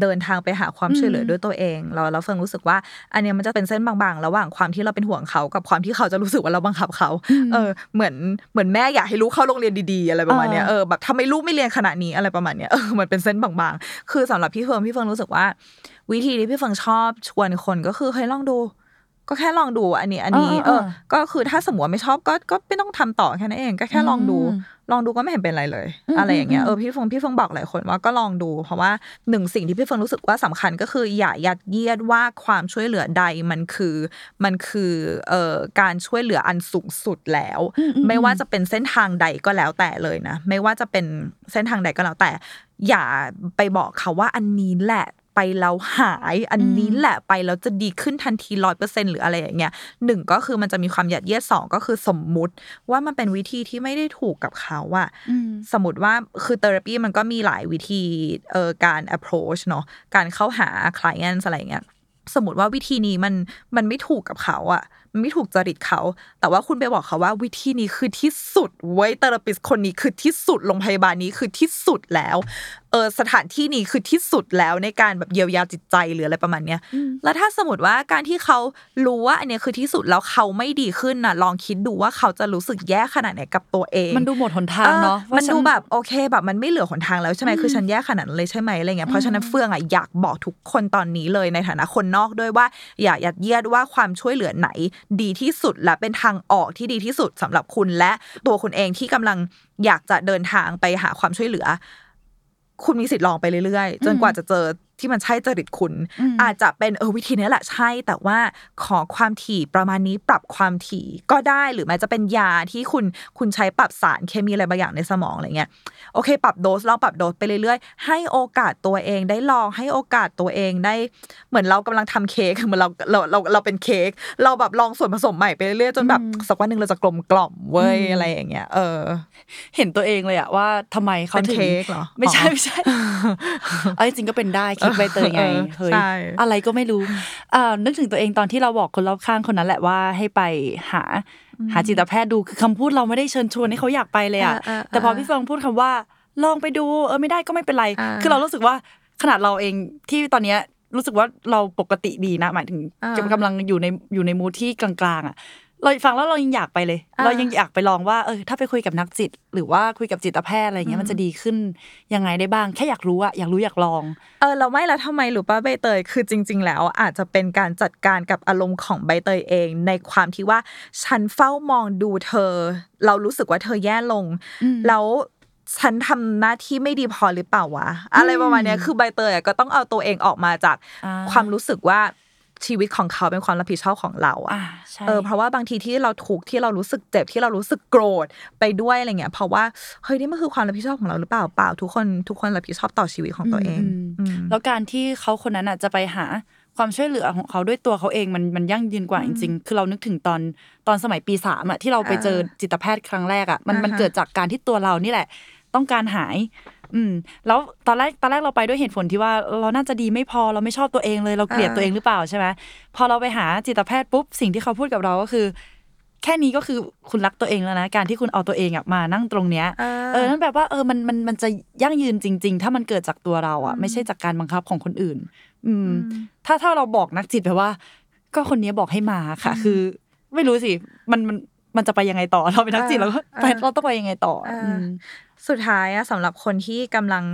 D: เดินทางไปหาความช่วยเหลือด้วยตัวเอง เราเราเฟิงรู้สึกว่า อันเนี้ยมันจะเป็นเส้นบางๆ ระหว่างความที่เราเป็นห่วงเขากับความที่เขาจะรู้สึกว่าเราบังคับเขาเออเหมือนเหมือนแม่อยากให้ลูกเข้าโรงเรียนดีๆอะไรประมาณเนี้ย
B: อ่า
D: เออแบบทำไมลูกไม่เรียนขนาดนี้อะไรประมาณเนี้ยเออมันเป็นเส้นบางๆ คือสำหรับพี่เฟิงพี่เฟิงรู้สึกว่า วิธีที่พี่เฟิงชอบชวนคนก็คือเฮ้ยลองดู ก็แค่ลองดูอันนี้อันนี้
B: เออ
D: เอ
B: เอ
D: อ
B: อ
D: ก็คือถ้าสมมติว่าไม่ชอบก็ก็ไม่ต้องทำต่อแค่นั้นเอง ก็แค่ลองดู
B: อืม
D: ลองดูก็ไม่เห็นเป็นไรเลย
B: อืม
D: อะไรอย่างเงี้ย
B: อืม
D: เออพี่เฟงพี่เฟงบอกหลายคนว่าก็ลองดู เพราะว่าหนึ่งสิ่งที่พี่เฟงรู้สึกว่าสำคัญก็คืออย่ายัดเยียดว่าความช่วยเหลือใดมันคือมันคือเอ่อการช่วยเหลืออันสูงสุดแล้ว
B: อืมอืม
D: ไม่ว่าจะเป็นเส้นทางใดก็แล้วแต่เลยนะ ไม่ว่าจะเป็นเส้นทางใดก็แล้วแต่ อย่าไปบอกเขาว่าอันนี้แหละ ไปแล้วหาย อันนี้แหละไปแล้วจะดีขึ้นทันทีร้อยเปอร์เซ็นหรืออะไรอย่างเงี้ยหนึ่งก็คือมันจะมีความยัดเยียดสองก็คือสมมุติ ว่ามันเป็นวิธีที่ไม่ได้ถูกกับเขาอะ
B: อืม
D: สมมติว่าคือเทอราปีมันก็มีหลายวิธีเอ่อการ approach เนาะการเข้าหา clients อะไรอย่างเงี้ยสมมติว่าวิธีนี้มันมันไม่ถูกกับเขาอะมันไม่ถูกจริตเขา แต่ว่าคุณไปบอกเขาว่าวิธีนี้คือที่สุดเว้ยเทอราปิสคนนี้คือที่สุดโรงพยาบาลนี้คือที่สุดแล้ว เออสถานที่นี้คือที่สุดแล้วในการแบบเยียวยาจิตใจหรืออะไรประมาณเนี้ยแล้วถ้าสมมติว่าการที่เขารู้ว่าอันเนี้ยคือที่สุดแล้วเขาไม่ดีขึ้นน่ะ ลองคิดดูว่าเขาจะรู้สึกแย่ขนาดไหนกับตัวเอง
B: มันดูหมดหนทางเนาะ
D: ออ
B: ว่า
D: มัน
B: ฉั
D: ดูแบบโอเคแบบมันไม่เหลือหนทางแล้วใช่ไหม
B: อืม
D: คือฉันแย่ขนาดนั้นเลยใช่ไหมอะไรเงี้ยเพราะฉะนั้นเฟื่องอะอยากบอกทุกคนตอนนี้เลยในฐานะคนนอกด้วยว่า อย่ายัดเยียดว่าความช่วยเหลือไหน ดีที่สุดและเป็นทางออกที่ดีที่สุดสำหรับคุณและตัวคุณเองที่กำลังอยากจะเดินทางไปหาความช่วยเหลือ คุณมีสิทธิ์ลองไปเรื่อยๆ จนกว่าจะเจอที่มันใช่จริตคุณ
B: อืม
D: อาจจะเป็นเออวิธีนี้แหละใช่ แต่ว่าขอความถี่ประมาณนี้ปรับความถี่ก็ได้หรือแม้จะเป็นยาที่คุณคุณใช้ปรับสารเคมีอะไรบางอย่างในสมองอะไรเงี้ยโอเค ปรับโดสลองปรับโดสไปเรื่อยๆ ให้โอกาสตัวเองได้ลองให้โอกาสตัวเองได้ เหมือนเรากำลังทำเค้กเหมือนเราเราเราเราเป็นเค้กเราแบบลองส่วนผสมใหม่ไปเรื่อยๆจนแบบสักวันหนึ่งเราจะกลมกล่อมเว้ยอะไรอย่างเงี้ยเออ
B: เห็นตัวเองเลยอะว่าทำไมเขา
D: เป็น
B: ถึง
D: เค้กเหรอ
B: ไม่ใช่
D: อ๋อ
B: ไม่ใช่เอาจริงๆก็เป็นได้คิดใบเตยไง
D: เออ
B: เฮ้ย
D: ใช่
B: อะไรก็ไม่รู้อ่านึกถึงตัวเองตอนที่เราบอกคนรอบข้างคนนั้นแหละว่าให้ไปหาหาจิตแพทย์ดูคือคำพูดเราไม่ได้เชิญชวนให้เขาอยากไปเลยอะ
D: เออเออ
B: แต่พอพี่เฟิงพูดคำว่า ลองไปดู เออไม่ได้ก็ไม่เป็นไร
D: อ่า
B: คือเรารู้สึกว่าขนาดเราเองที่ตอนเนี้ยรู้สึกว่าเราปกติดีนะ หมายถึง
D: อ่ากำ
B: ลังอยู่ในอยู่ในมูทที่กลางๆอะ เราฟังแล้วเรายังอยากไปเลย
D: อ่า
B: เรายังอยากไปลองว่าเออถ้าไปคุยกับนักจิต หรือว่าคุยกับจิตแพทย์อะไรเงี้ยมันจะดีขึ้นยังไงได้บ้าง แค่อยากรู้อะอยากรู้อยากลอง
D: เออเราไม่แล้วทำไมหรือป้าใบเตยคือจริง ๆ แล้วอาจจะเป็นการจัดการกับอารมณ์ของใบเตยเอง ในความที่ว่าฉันเฝ้ามองดูเธอ เรารู้สึกว่าเธอแย่ลง
B: อืม
D: แล้วฉันทำหน้าที่ไม่ดีพอหรือเปล่าวะอะไรประมาณเนี้ยคือใบเตยอะก็ต้องเอาตัวเองออกมาจาก
B: อ่า
D: ความรู้สึกว่า ชีวิตของเขาเป็นความรับผิดชอบของเราอะ
B: อ่าใช่
D: เออเพราะว่าบางทีที่เราถูกที่เรารู้สึกเจ็บที่เรารู้สึกโกรธไปด้วยอะไรเงี้ยเพราะว่าเฮ้ยนี่มันคือความรับผิดชอบของเราหรือเปล่าเปล่าทุกคนทุกคนรับผิดชอบต่อชีวิตของตัวเอง
B: ม
D: อืม
B: แล้วการที่เขาคนนั้นอะจะไปหาความช่วยเหลือของเขาด้วยตัวเขาเองมันมันยั่งยืนกว่าจริงๆ คือเรานึกถึงตอนตอนสมัยปีสามอะที่เราไปเจอจิตแพทย์ครั้งแรกอะมัน
D: อ่าฮะ
B: มันเกิดจากการที่ตัวเรานี่แหละ ต้องการหาย อืม แล้วตอนแรกตอนแรกเราไปด้วยเหตุผลที่ว่าเราน่าจะดีไม่พอเราไม่ชอบตัวเองเลยเราเกลียดตัวเองหรือเปล่าใช่ไหมพอเราไปหาจิตแพทย์ปุ๊บสิ่งที่เขาพูดกับเราก็คือ แค่นี้ก็คือคุณรักตัวเองแล้วนะการที่คุณเอาตัวเองอะมานั่งตรงเนี้ยเออนั่นแปลว่าเออมันมันมันจะยั่งยืนจริง ๆ ถ้ามันเกิดจากตัวเราอะไม่ใช่จากการบังคับของคนอื่น อืม ถ้าถ้าเราบอกนักจิตแบบว่า ก็คนนี้บอกให้มาค่ะ คือ ไม่รู้สิมันมันมันจะไปยังไงต่อเราเป็นนักจิตเราก็ไป
D: อ่า
B: เราต้องไปยังไงต่อ
D: อ่า
B: อืม
D: สุดท้ายอะสำหรับคนที่กำลัง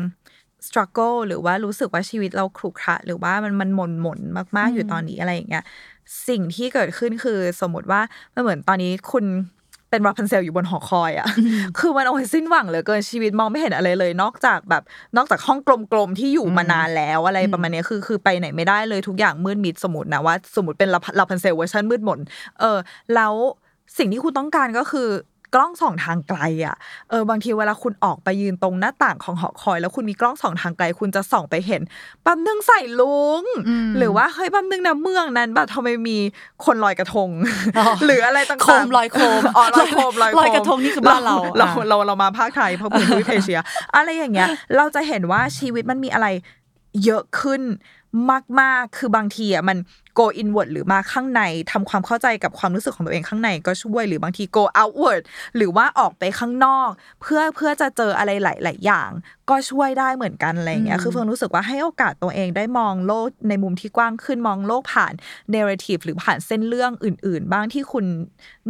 D: struggle หรือว่ารู้สึกว่าชีวิตเราขรุขระหรือว่ามันมันหม่นหม่นมาก ๆ อยู่ตอนนี้อะไรอย่างเงี้ยสิ่งที่เกิดขึ้นคือสมมติว่ามันเหมือนตอนนี้คุณเป็นราพันเซลอยู่บนหอคอยอะคือมันโอ้ยสิ้นหวังเหลือเกินชีวิตมองไม่เห็นอะไรเลย นอกจากแบบนอกจากห้องกลมๆที่อยู่มานานแล้วอะไรประมาณเนี้ยคือคือไปไหนไม่ได้เลยทุกอย่างมืดมิดสมมตินะว่าสมมติเป็นราพันเซลเวอร์ชันมืดมนเออแล้วสิ่งที่คุณต้องการก็คือ กล้องส่องทางไกลอะเออบางทีเวลาคุณออกไปยืนตรงหน้าต่างของหอคอย แล้วคุณมีกล้องส่องทางไกล คุณจะส่องไปเห็นปั๊มนึงใส่ลุง
B: อืม
D: หรือว่าเฮ้ยปั๊มนึงนะเมืองนั้นแบบทำไมมีคนลอยกระทง
B: อ๋อ
D: หรืออะไรต่างๆ
B: โคมลอยโคม
D: อ๋อลอยโคมลอยโคม
B: ลอยกระทงนี่คือบ้านเรา
D: เรา
B: อะ
D: เราเรามาพากย์ไทยเพราะพื้นที่เอเชีย อะไรอย่างเงี้ย เราจะเห็นว่าชีวิตมันมีอะไรเยอะขึ้น มากๆ คือบางทีอะมัน go inward หรือมาข้างในทำความเข้าใจกับความรู้สึกของตัวเองข้างในก็ช่วยหรือบางที go outward หรือว่าออกไปข้างนอก เพื่อเพื่อจะเจออะไรหลาย ๆ อย่าง ก็ช่วยได้เหมือนกันอะไรอย่างเงี้ย
B: อืม
D: คือเฟิร์นรู้สึกว่าให้โอกาสตัวเองได้มองโลกในมุมที่กว้างขึ้นมองโลกผ่าน narrative หรือผ่านเส้นเรื่องอื่น ๆ บ้างที่คุณ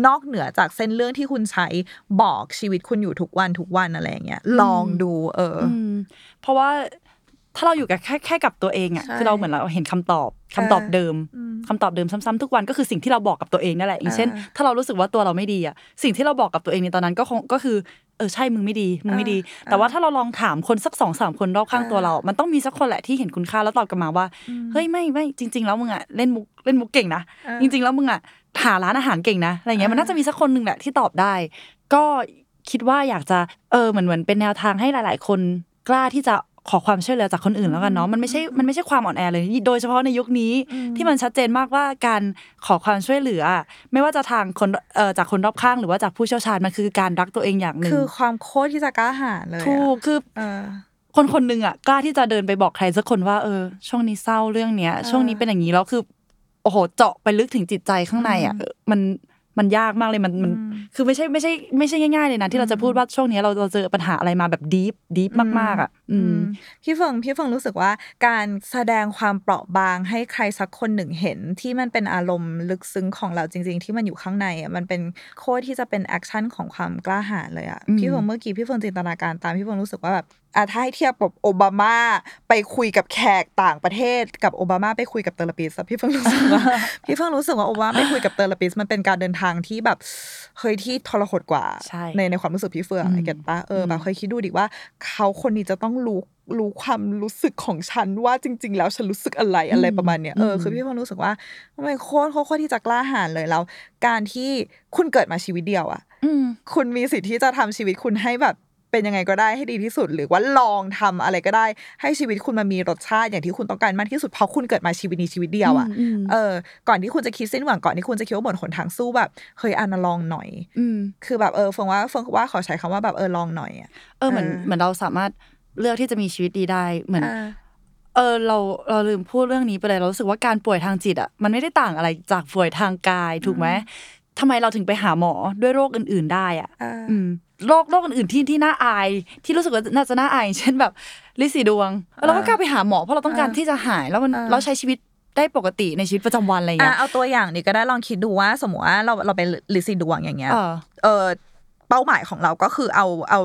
D: นอกเหนือจากเส้นเรื่องที่คุณใช้บอกชีวิตคุณอยู่ทุกวันทุกวันอะไรอย่างเงี้ยลองดู เอออ
B: อืมเพราะว่า ถ้าเราอยู่กับแค่แค่กับตัวเองอะ
D: ใช่
B: คือเราเหมือนเราเห็นคำตอบคำตอบเดิม
D: อืม
B: คำตอบเดิมซ้ำๆทุกวันก็คือสิ่งที่เราบอกกับตัวเองนั่นแหละอย่างเช่น
D: อ่า
B: ถ้าเรารู้สึกว่าตัวเราไม่ดีอะสิ่งที่เราบอกกับตัวเองในตอนนั้นก็คงก็คือเออใช่มึงไม่ดีมึงไม่ดี
D: อ่า
B: แต่ว่าถ้าเราลองถามคนสักสองสามคนรอบข้าง
D: อ่า
B: ตัวเรา มันต้องมีสักคนแหละที่เห็นคุณค่าแล้วตอบกลับมาว่า
D: อืม
B: เฮ้ยไม่ไม่จริง ๆ แล้วมึงอะเล่นมุกเล่นมุกเก่งนะ
D: อ่า
B: จริง ๆ แล้วมึงอะหาร้านอาหารเก่งนะอะไรเงี้ยมัน
D: อ่า
B: น่าจะมีสักคนหนึ่งแหละที่ตอบได้ ก็คิดว่าอยากจะเออเหมือนเหมือนเป็นแนวทางให้หลาย ๆ คนกล้าที่จะ ขอความช่วยเหลือจากคนอื่นแล้วกันเนาะมันไม่ใช่มันไม่ใช่ความอ่อนแอเลย โดยเฉพาะในยุคนี้
D: อืม
B: ที่มันชัดเจนมากว่าการขอความช่วยเหลือ ไม่ว่าจะทางคนเอ่อจากคนรอบข้างหรือว่าจากผู้เชี่ยวชาญมันคือการรักตัวเองอย่างหนึ่ง
D: คือความโคตรที่จะกล้าหาญเลยอะ
B: ถูกคือ
D: เออ
B: คนคนหนึ่งอะกล้าที่จะเดินไปบอกใครสักคนว่าเออ ช่วงนี้เศร้าเรื่องเนี้ย
D: เออ
B: ช่วงนี้เป็นอย่างนี้แล้วคือโอ้โหเจาะไปลึกถึงจิตใจข้างในอะ
D: อืม
B: เออมัน มันยากมากเลยมันมัน
D: อืม
B: คือไม่ใช่ไม่ใช่ไม่ใช่ง่ายๆเลยนะที่เราจะพูดว่าช่วงนี้เราเราเจอปัญหาอะไรมาแบบ deep deep มากๆอะอืม
D: พี่เฟืองพี่เฟืองรู้สึกว่า การแสดงความเปราะบางให้ใครสักคนหนึ่งเห็น ที่มันเป็นอารมณ์ลึกซึ้งของเราจริง ๆ ที่มันอยู่ข้างในอะมันเป็นโคตรที่จะเป็น action ของความกล้าหาญเลยอะ
B: อืม
D: พี่เฟืองเมื่อกี้พี่เฟืองจินตนาการตามพี่เฟืองรู้สึกว่าแบบ อะถ้าให้เทียบกับโอบามาไปคุยกับแขกต่างประเทศ กับโอบามาไปคุยกับ therapist อะพี่เฟืองรู้สึกว่าพี่เฟืองรู้สึกว่าโอบามาไปคุยกับ therapist มันเป็นการเดินทางที่แบบเฮ้ยที่ทรหดกว่า
B: ใช่
D: ในในความรู้สึกพี่เฟือง
B: อืม
D: I get ปะเอออ
B: ม
D: แบบเคยคิดดูดิว่า เขาคนนี้จะต้องรู้รู้ความรู้สึกของฉันว่าจริง ๆ แล้วฉันรู้สึกอะไรอะไรประมาณเนี้ยเออคือพี่เฟืองรู้สึกว่ามันโคตรโคตรโคตรที่จะกล้าหาญเลยแล้วการที่คุณเกิดมาชีวิตเดียวอะ
B: อืม
D: คุณมีสิทธิ์ที่จะทำชีวิตคุณให้แบบ เป็นยังไงก็ได้ให้ดีที่สุด หรือว่าลองทำอะไรก็ได้ ให้ชีวิตคุณมันมีรสชาติอย่างที่คุณต้องการมากที่สุดเพราะคุณเกิดมาชีวิตนี้ชีวิตเดียวอะ
B: อืมอืม
D: เออก่อนที่คุณจะคิดสิ้นหวังก่อนที่คุณจะคิดว่าหมดหนทางสู้แบบเฮ้ยอันนะลองหน่อย
B: อืม
D: คือแบบเออเฟิงว่าเฟิงว่าขอใช้คำว่าแบบเออลองหน่อยอะ
B: เออเหมือน
D: เออ
B: เหมือนเราสามารถเลือกที่จะมีชีวิตดีได้เหมือน
D: อ่า
B: เออเราเราลืมพูดเรื่องนี้ไปเลยเรารู้สึกว่าการป่วยทางจิตอะมันไม่ได้ต่างอะไรจากป่วยทางกายถูกไหมทำไมเราถึงไปหาหมอด้วยโรคอื่น ๆ ได้อะ
D: อ่า
B: อืม โรคโรคอื่นๆที่ที่น่าอาย ที่รู้สึกว่าน่าจะน่าอายเช่นแบบริดสีดวงเราก็กล้าไปหาหมอเพราะเราต้องการ
D: อ่า
B: ที่จะหายแล้วมัน
D: อ่า
B: เราใช้ชีวิตได้ปกติในชีวิตประจำวันอะไรอย่าง
D: อะ
B: เงี้ย
D: เอาตัวอย่างนี้ก็ได้ลองคิดดูว่า สมมติว่าเราเราเป็นริดสีดวงอย่างเงี้ย
B: เออ
D: เออเป้าหมายของเราก็คือเอาเอา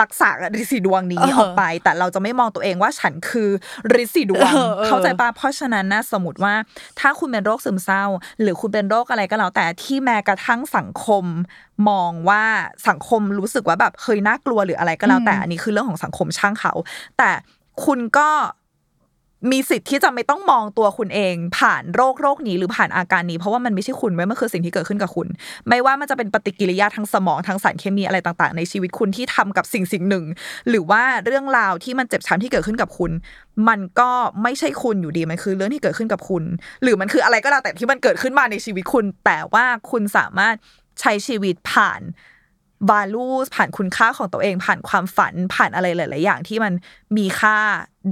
D: รักษาริดสีดวงนี้
B: เออ
D: ออกไป แต่เราจะไม่มองตัวเองว่าฉันคือริดสีดวง
B: เออเออ
D: เข้าใจปะเพราะฉะนั้นนะสมมติว่า ถ้าคุณเป็นโรคซึมเศร้า หรือคุณเป็นโรคอะไรก็แล้วแต่ที่แม้กระทั่งสังคมมองว่าสังคมรู้สึกว่าแบบเคยน่ากลัวหรืออะไรก็แล้วแต่
B: อืม
D: อันนี้คือเรื่องของสังคมช่างเขา แต่คุณก็ มีสิทธิ์ที่จะไม่ต้องมองตัวคุณเอง ผ่านโรคโรคนี้หรือผ่านอาการนี้ เพราะว่ามันไม่ใช่คุณไว้มันคือสิ่งที่เกิดขึ้นกับคุณ ไม่ว่ามันจะเป็นปฏิกิริยาทางสมองทางสารเคมีอะไรต่าง ๆ ในชีวิตคุณที่ทำกับสิ่งสิ่งหนึ่ง หรือว่าเรื่องราวที่มันเจ็บช้ำที่เกิดขึ้นกับคุณ มันก็ไม่ใช่คุณอยู่ดีมันคือเรื่องที่เกิดขึ้นกับคุณ หรือมันคืออะไรก็แล้วแต่ที่มันเกิดขึ้นมาในชีวิตคุณ แต่ว่าคุณสามารถใช้ชีวิตผ่าน v a l u e ผ่านคุณค่าของตัวเอง ผ่านความฝันผ่านอะไรหลาย ๆ อย่างที่มันมีค่า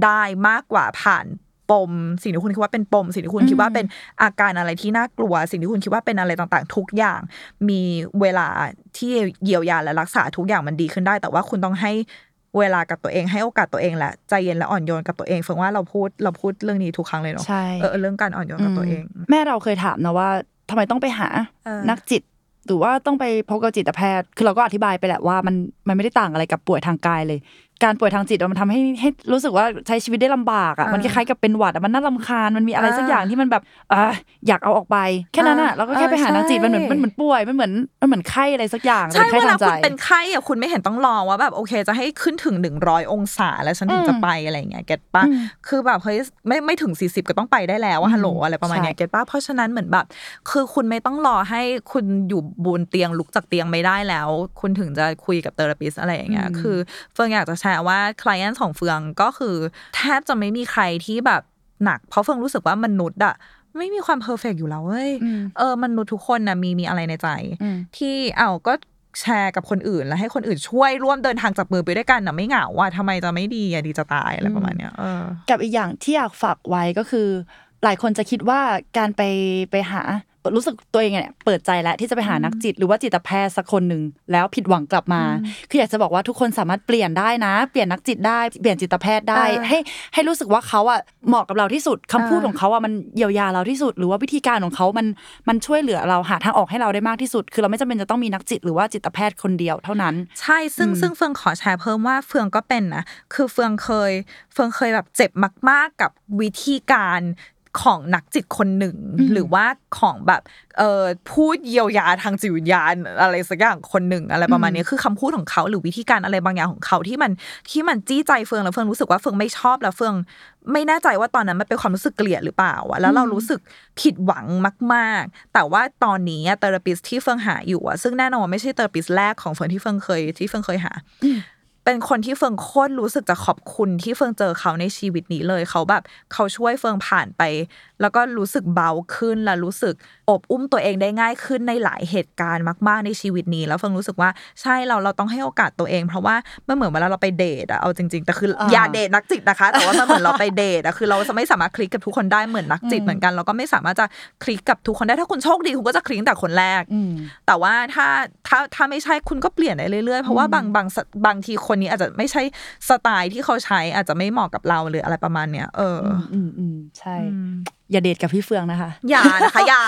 D: ได้มากกว่าผ่านปม สิ่งที่คุณคิดว่าเป็นปม สิ่งที่คุณคิดว่าเป็นอาการอะไรที่น่ากลัว สิ่งที่คุณคิดว่าเป็นอะไรต่างๆ ทุกอย่าง มีเวลาที่เยียวยาและรักษาทุกอย่างมันดีขึ้นได้ แต่ว่าคุณต้องให้เวลากับตัวเองให้โอกาสตัวเองแหละใจเย็นและอ่อนโยนกับตัวเองเฟิงว่าเราพูดเราพูดเรื่องนี้ทุกครั้งเลยเนาะ
B: ใช่
D: เออเรื่องการอ่อนโยนกับตัวเอง
B: แม่เราเคยถามนะว่าทำไมต้องไปหานักจิต หรือว่าต้องไปพบกับจิตแพทย์ คือเราก็อธิบายไปแหละว่ามันมันไม่ได้ต่างอะไรกับป่วยทางกายเลย การป่วยทางจิตมันทำให้ให้รู้สึกว่าใช้ชีวิตได้ลำบากอะ
D: อ่ามั
B: มันคล้ายๆกับเป็นหวัดอะมันน่ารำคาญมันมีอะไร
D: อ่า
B: สักอย่างที่มันแบบอะอยากเอาออกไปแค่นั้นอะ
D: อ่า
B: เราก็แค่ไปหา
D: เออ
B: นักจิตมันเหมือน
D: ใช่
B: มันเหมือนป่วยมันเหมือนมันเหมือนไข้อะไรสักอย่าง
D: ใช่
B: เป็นไข้
D: เว
B: ลา
D: ทาง
B: ใจ
D: คุณเป็นไข้อะคุณไม่เห็นต้องรอว่าแบบโอเค จะให้ขึ้นถึงหนึ่งร้อยองศาแล้วฉันถึง
B: อืม
D: จะไปอะไรอย่างเงี้ย get ปะ
B: อืม
D: คือแบบเฮ้ยไม่ไม่ถึงสี่สิบก็ต้องไปได้แล้วว่าฮัลโหล
B: อืม
D: อะไรประมาณเนี้ย
B: ใช่
D: get ปะเพราะฉะนั้นเหมือนแบบ คือคุณไม่ต้องรอให้คุณอยู่บนเตียงลุกจากเตียงไม่ได้แล้ว คุณถึงจะคุยกับ therapist อะไรอย่างเงี้ยคือเฟืองอยากจะแชร์ว่า client ของเฟืองก็คือแทบจะไม่มีใครที่แบบหนัก เพราะเฟืองรู้สึกว่ามนุษย์อะไม่มีความเพอร์เฟกอยู่แล้วเว้ย
B: อืม
D: เออมนุษย์ทุกคนนะมีมีอะไรในใจ
B: อืม
D: ที่เอาก็แชร์กับคนอื่น แล้วให้คนอื่นช่วยร่วมเดินทางจับมือไปด้วยกันนะไม่เหงาว่าทำไมจะไม่ดีอะดีจะตายอะไรประมาณเนี้ยเออ
B: กับอีกอย่างที่อยากฝากไว้ก็คือ หลายคนจะคิดว่าการไปไปหา รู้สึกตัวเองเนี่ยเปิดใจแล้วที่จะไปหานักจิต หรือว่าจิตแพทย์สักคนหนึ่งแล้วผิดหวังกลับมา คืออยากจะบอกว่าทุกคนสามารถเปลี่ยนได้นะ เปลี่ยนนักจิตได้เปลี่ยนจิตแพทย์ได้
D: เออ
B: ให้ให้รู้สึกว่าเขาอะเหมาะกับเราที่สุดคำพูดของเขาอะมันเยียวยาเราที่สุด หรือว่าวิธีการของเขามันมันช่วยเหลือเราหาทางออกให้เราได้มากที่สุด คือเราไม่จำเป็นจะต้องมีนักจิต หรือว่าจิตแพทย์คนเดียวเท่านั้น
D: ใช่ซึ่งซึ่งเฟืองขอแชร์เพิ่มว่าเฟืองก็เป็นนะคือเฟืองเคย เฟืองเคยแบบเจ็บมาก ๆ กับวิธีการ ของนักจิตคนหนึ่ง หรือว่าของแบบเอ่อพูดเยียวยาทางจิตวิญญาณอะไรสักอย่างคนหนึ่งอะไรประมาณนี้คือคำพูดของเขาหรือวิธีการอะไรบางอย่างของเขาที่มันที่มันจี้ใจเฟืองแล้วเฟืองรู้สึกว่าเฟืองไม่ชอบแล้วเฟืองไม่แน่ใจว่าตอนนั้นมันเป็นความรู้สึกเกลียดหรือเปล่าอะแล้วเรารู้สึกผิดหวังมาก ๆ แต่ว่าตอนนี้ therapist ที่เฟืองหาอยู่อะซึ่งแน่นอนว่าไม่ใช่ therapist แรกของเฟืองที่เฟืองเคยที่เฟืองเคยหา เป็นคนที่เฟืองโคตรรู้สึกจะขอบคุณที่เฟืองเจอเขาในชีวิตนี้เลยเขาแบบ เขาช่วยเฟืองผ่านไป แล้วก็รู้สึกเบาขึ้นและรู้สึกโอบอุ้มตัวเองได้ง่ายขึ้นในหลายเหตุการณ์มาก ๆในชีวิตนี้ แล้วเฟืองรู้สึกว่าใช่เราเราต้องให้โอกาสตัวเอง เพราะว่ามันเหมือนเวลาเราไปเดทอะเอาจริง ๆ แต่คืออาอย่าเดทนักจิตนะคะ แต่ว่ามันเหมือนเราไปเดทอะคือเราจะไม่สามารถคลิกกับทุกคนได้เหมือนนักจิตเหมือนกันเราก็ไม่สามารถจะคลิกกับทุกคนได้ถ้าคุณโชคดีคุณก็จะคลิกตั้งแต่คนแรก
B: อืม
D: แต่ว่าถ้าถ้าถ้าไม่ใช่คุณก็เปลี่ยนได้เรื่อยๆเพราะว่าบางบางสบางทีคนนี้อาจจะไม่ใช่สไตล์ที่เขาใช้อาจจะไม่เหมาะกับเราหรืออะไรประมาณเนี้ยเอออ
B: อืมอืมใช่อย่าเดทกับพี่เฟืองนะคะ
D: อย่านะคะอย่า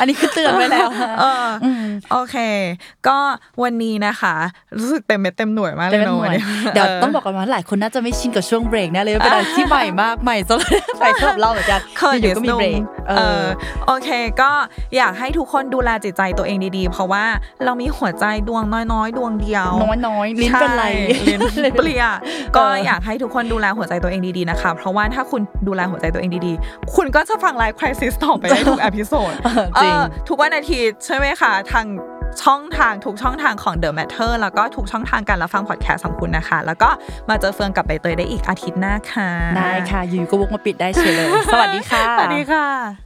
B: อันนี้คือเตือนไว้แล้ว
D: เอออโอเค ก็วันนี้นะคะ รู้สึกเต็มเม็ดเต็มหน่วยมากเล
B: แต่
D: ย
B: เป็น
D: เน
B: ห
D: อะ
B: น่วย
D: วันนี้
B: เดี๋ยวต้องบอกก่อนว่าหลายคนน่าจะไม่ชินกับช่วงเบรกแน่เลยเป็นอะไรที่ใหม่มากใหม่สำหรับใหม่สำหรับเราเหมือนกัน
D: เคย
B: อยู่ๆก็มีเบรก
D: เออโอเค ก็อยากให้ทุกคนดูแลจิตใจตัวเองดีๆ เพราะว่าเรามีหัวใจดวงน้อยๆ ดวงเดียว
B: น้อยน้อยๆลิ้นเป็นไร
D: ใช่ลิ้นเปลี่ยก็อยากให้ทุกคนดูแลหัวใจตัวเองดีๆนะคะ เพราะว่าถ้าคุณดูแลหัวใจตัวเองดีๆคุณก็จะฟัง Life Crisis ต่อไปได้ทุก episode
B: เออจริง
D: ทุกวันอาทิตย์ใช่ไหมคะ ทางช่องทางทุกช่องทางของ The Matter แล้วก็ทุกช่องทางการรับฟังพอดแคสต์ของคุณนะคะ แล้วก็มาเจอเฟืองกับใบเตยได้อีกอาทิตย์หน้าค่ะ
B: ได้ค่ะอยู่ๆก็วกมาปิดได้เฉยเลย สวัสดีค่ะ
D: สวัสดีค่ะ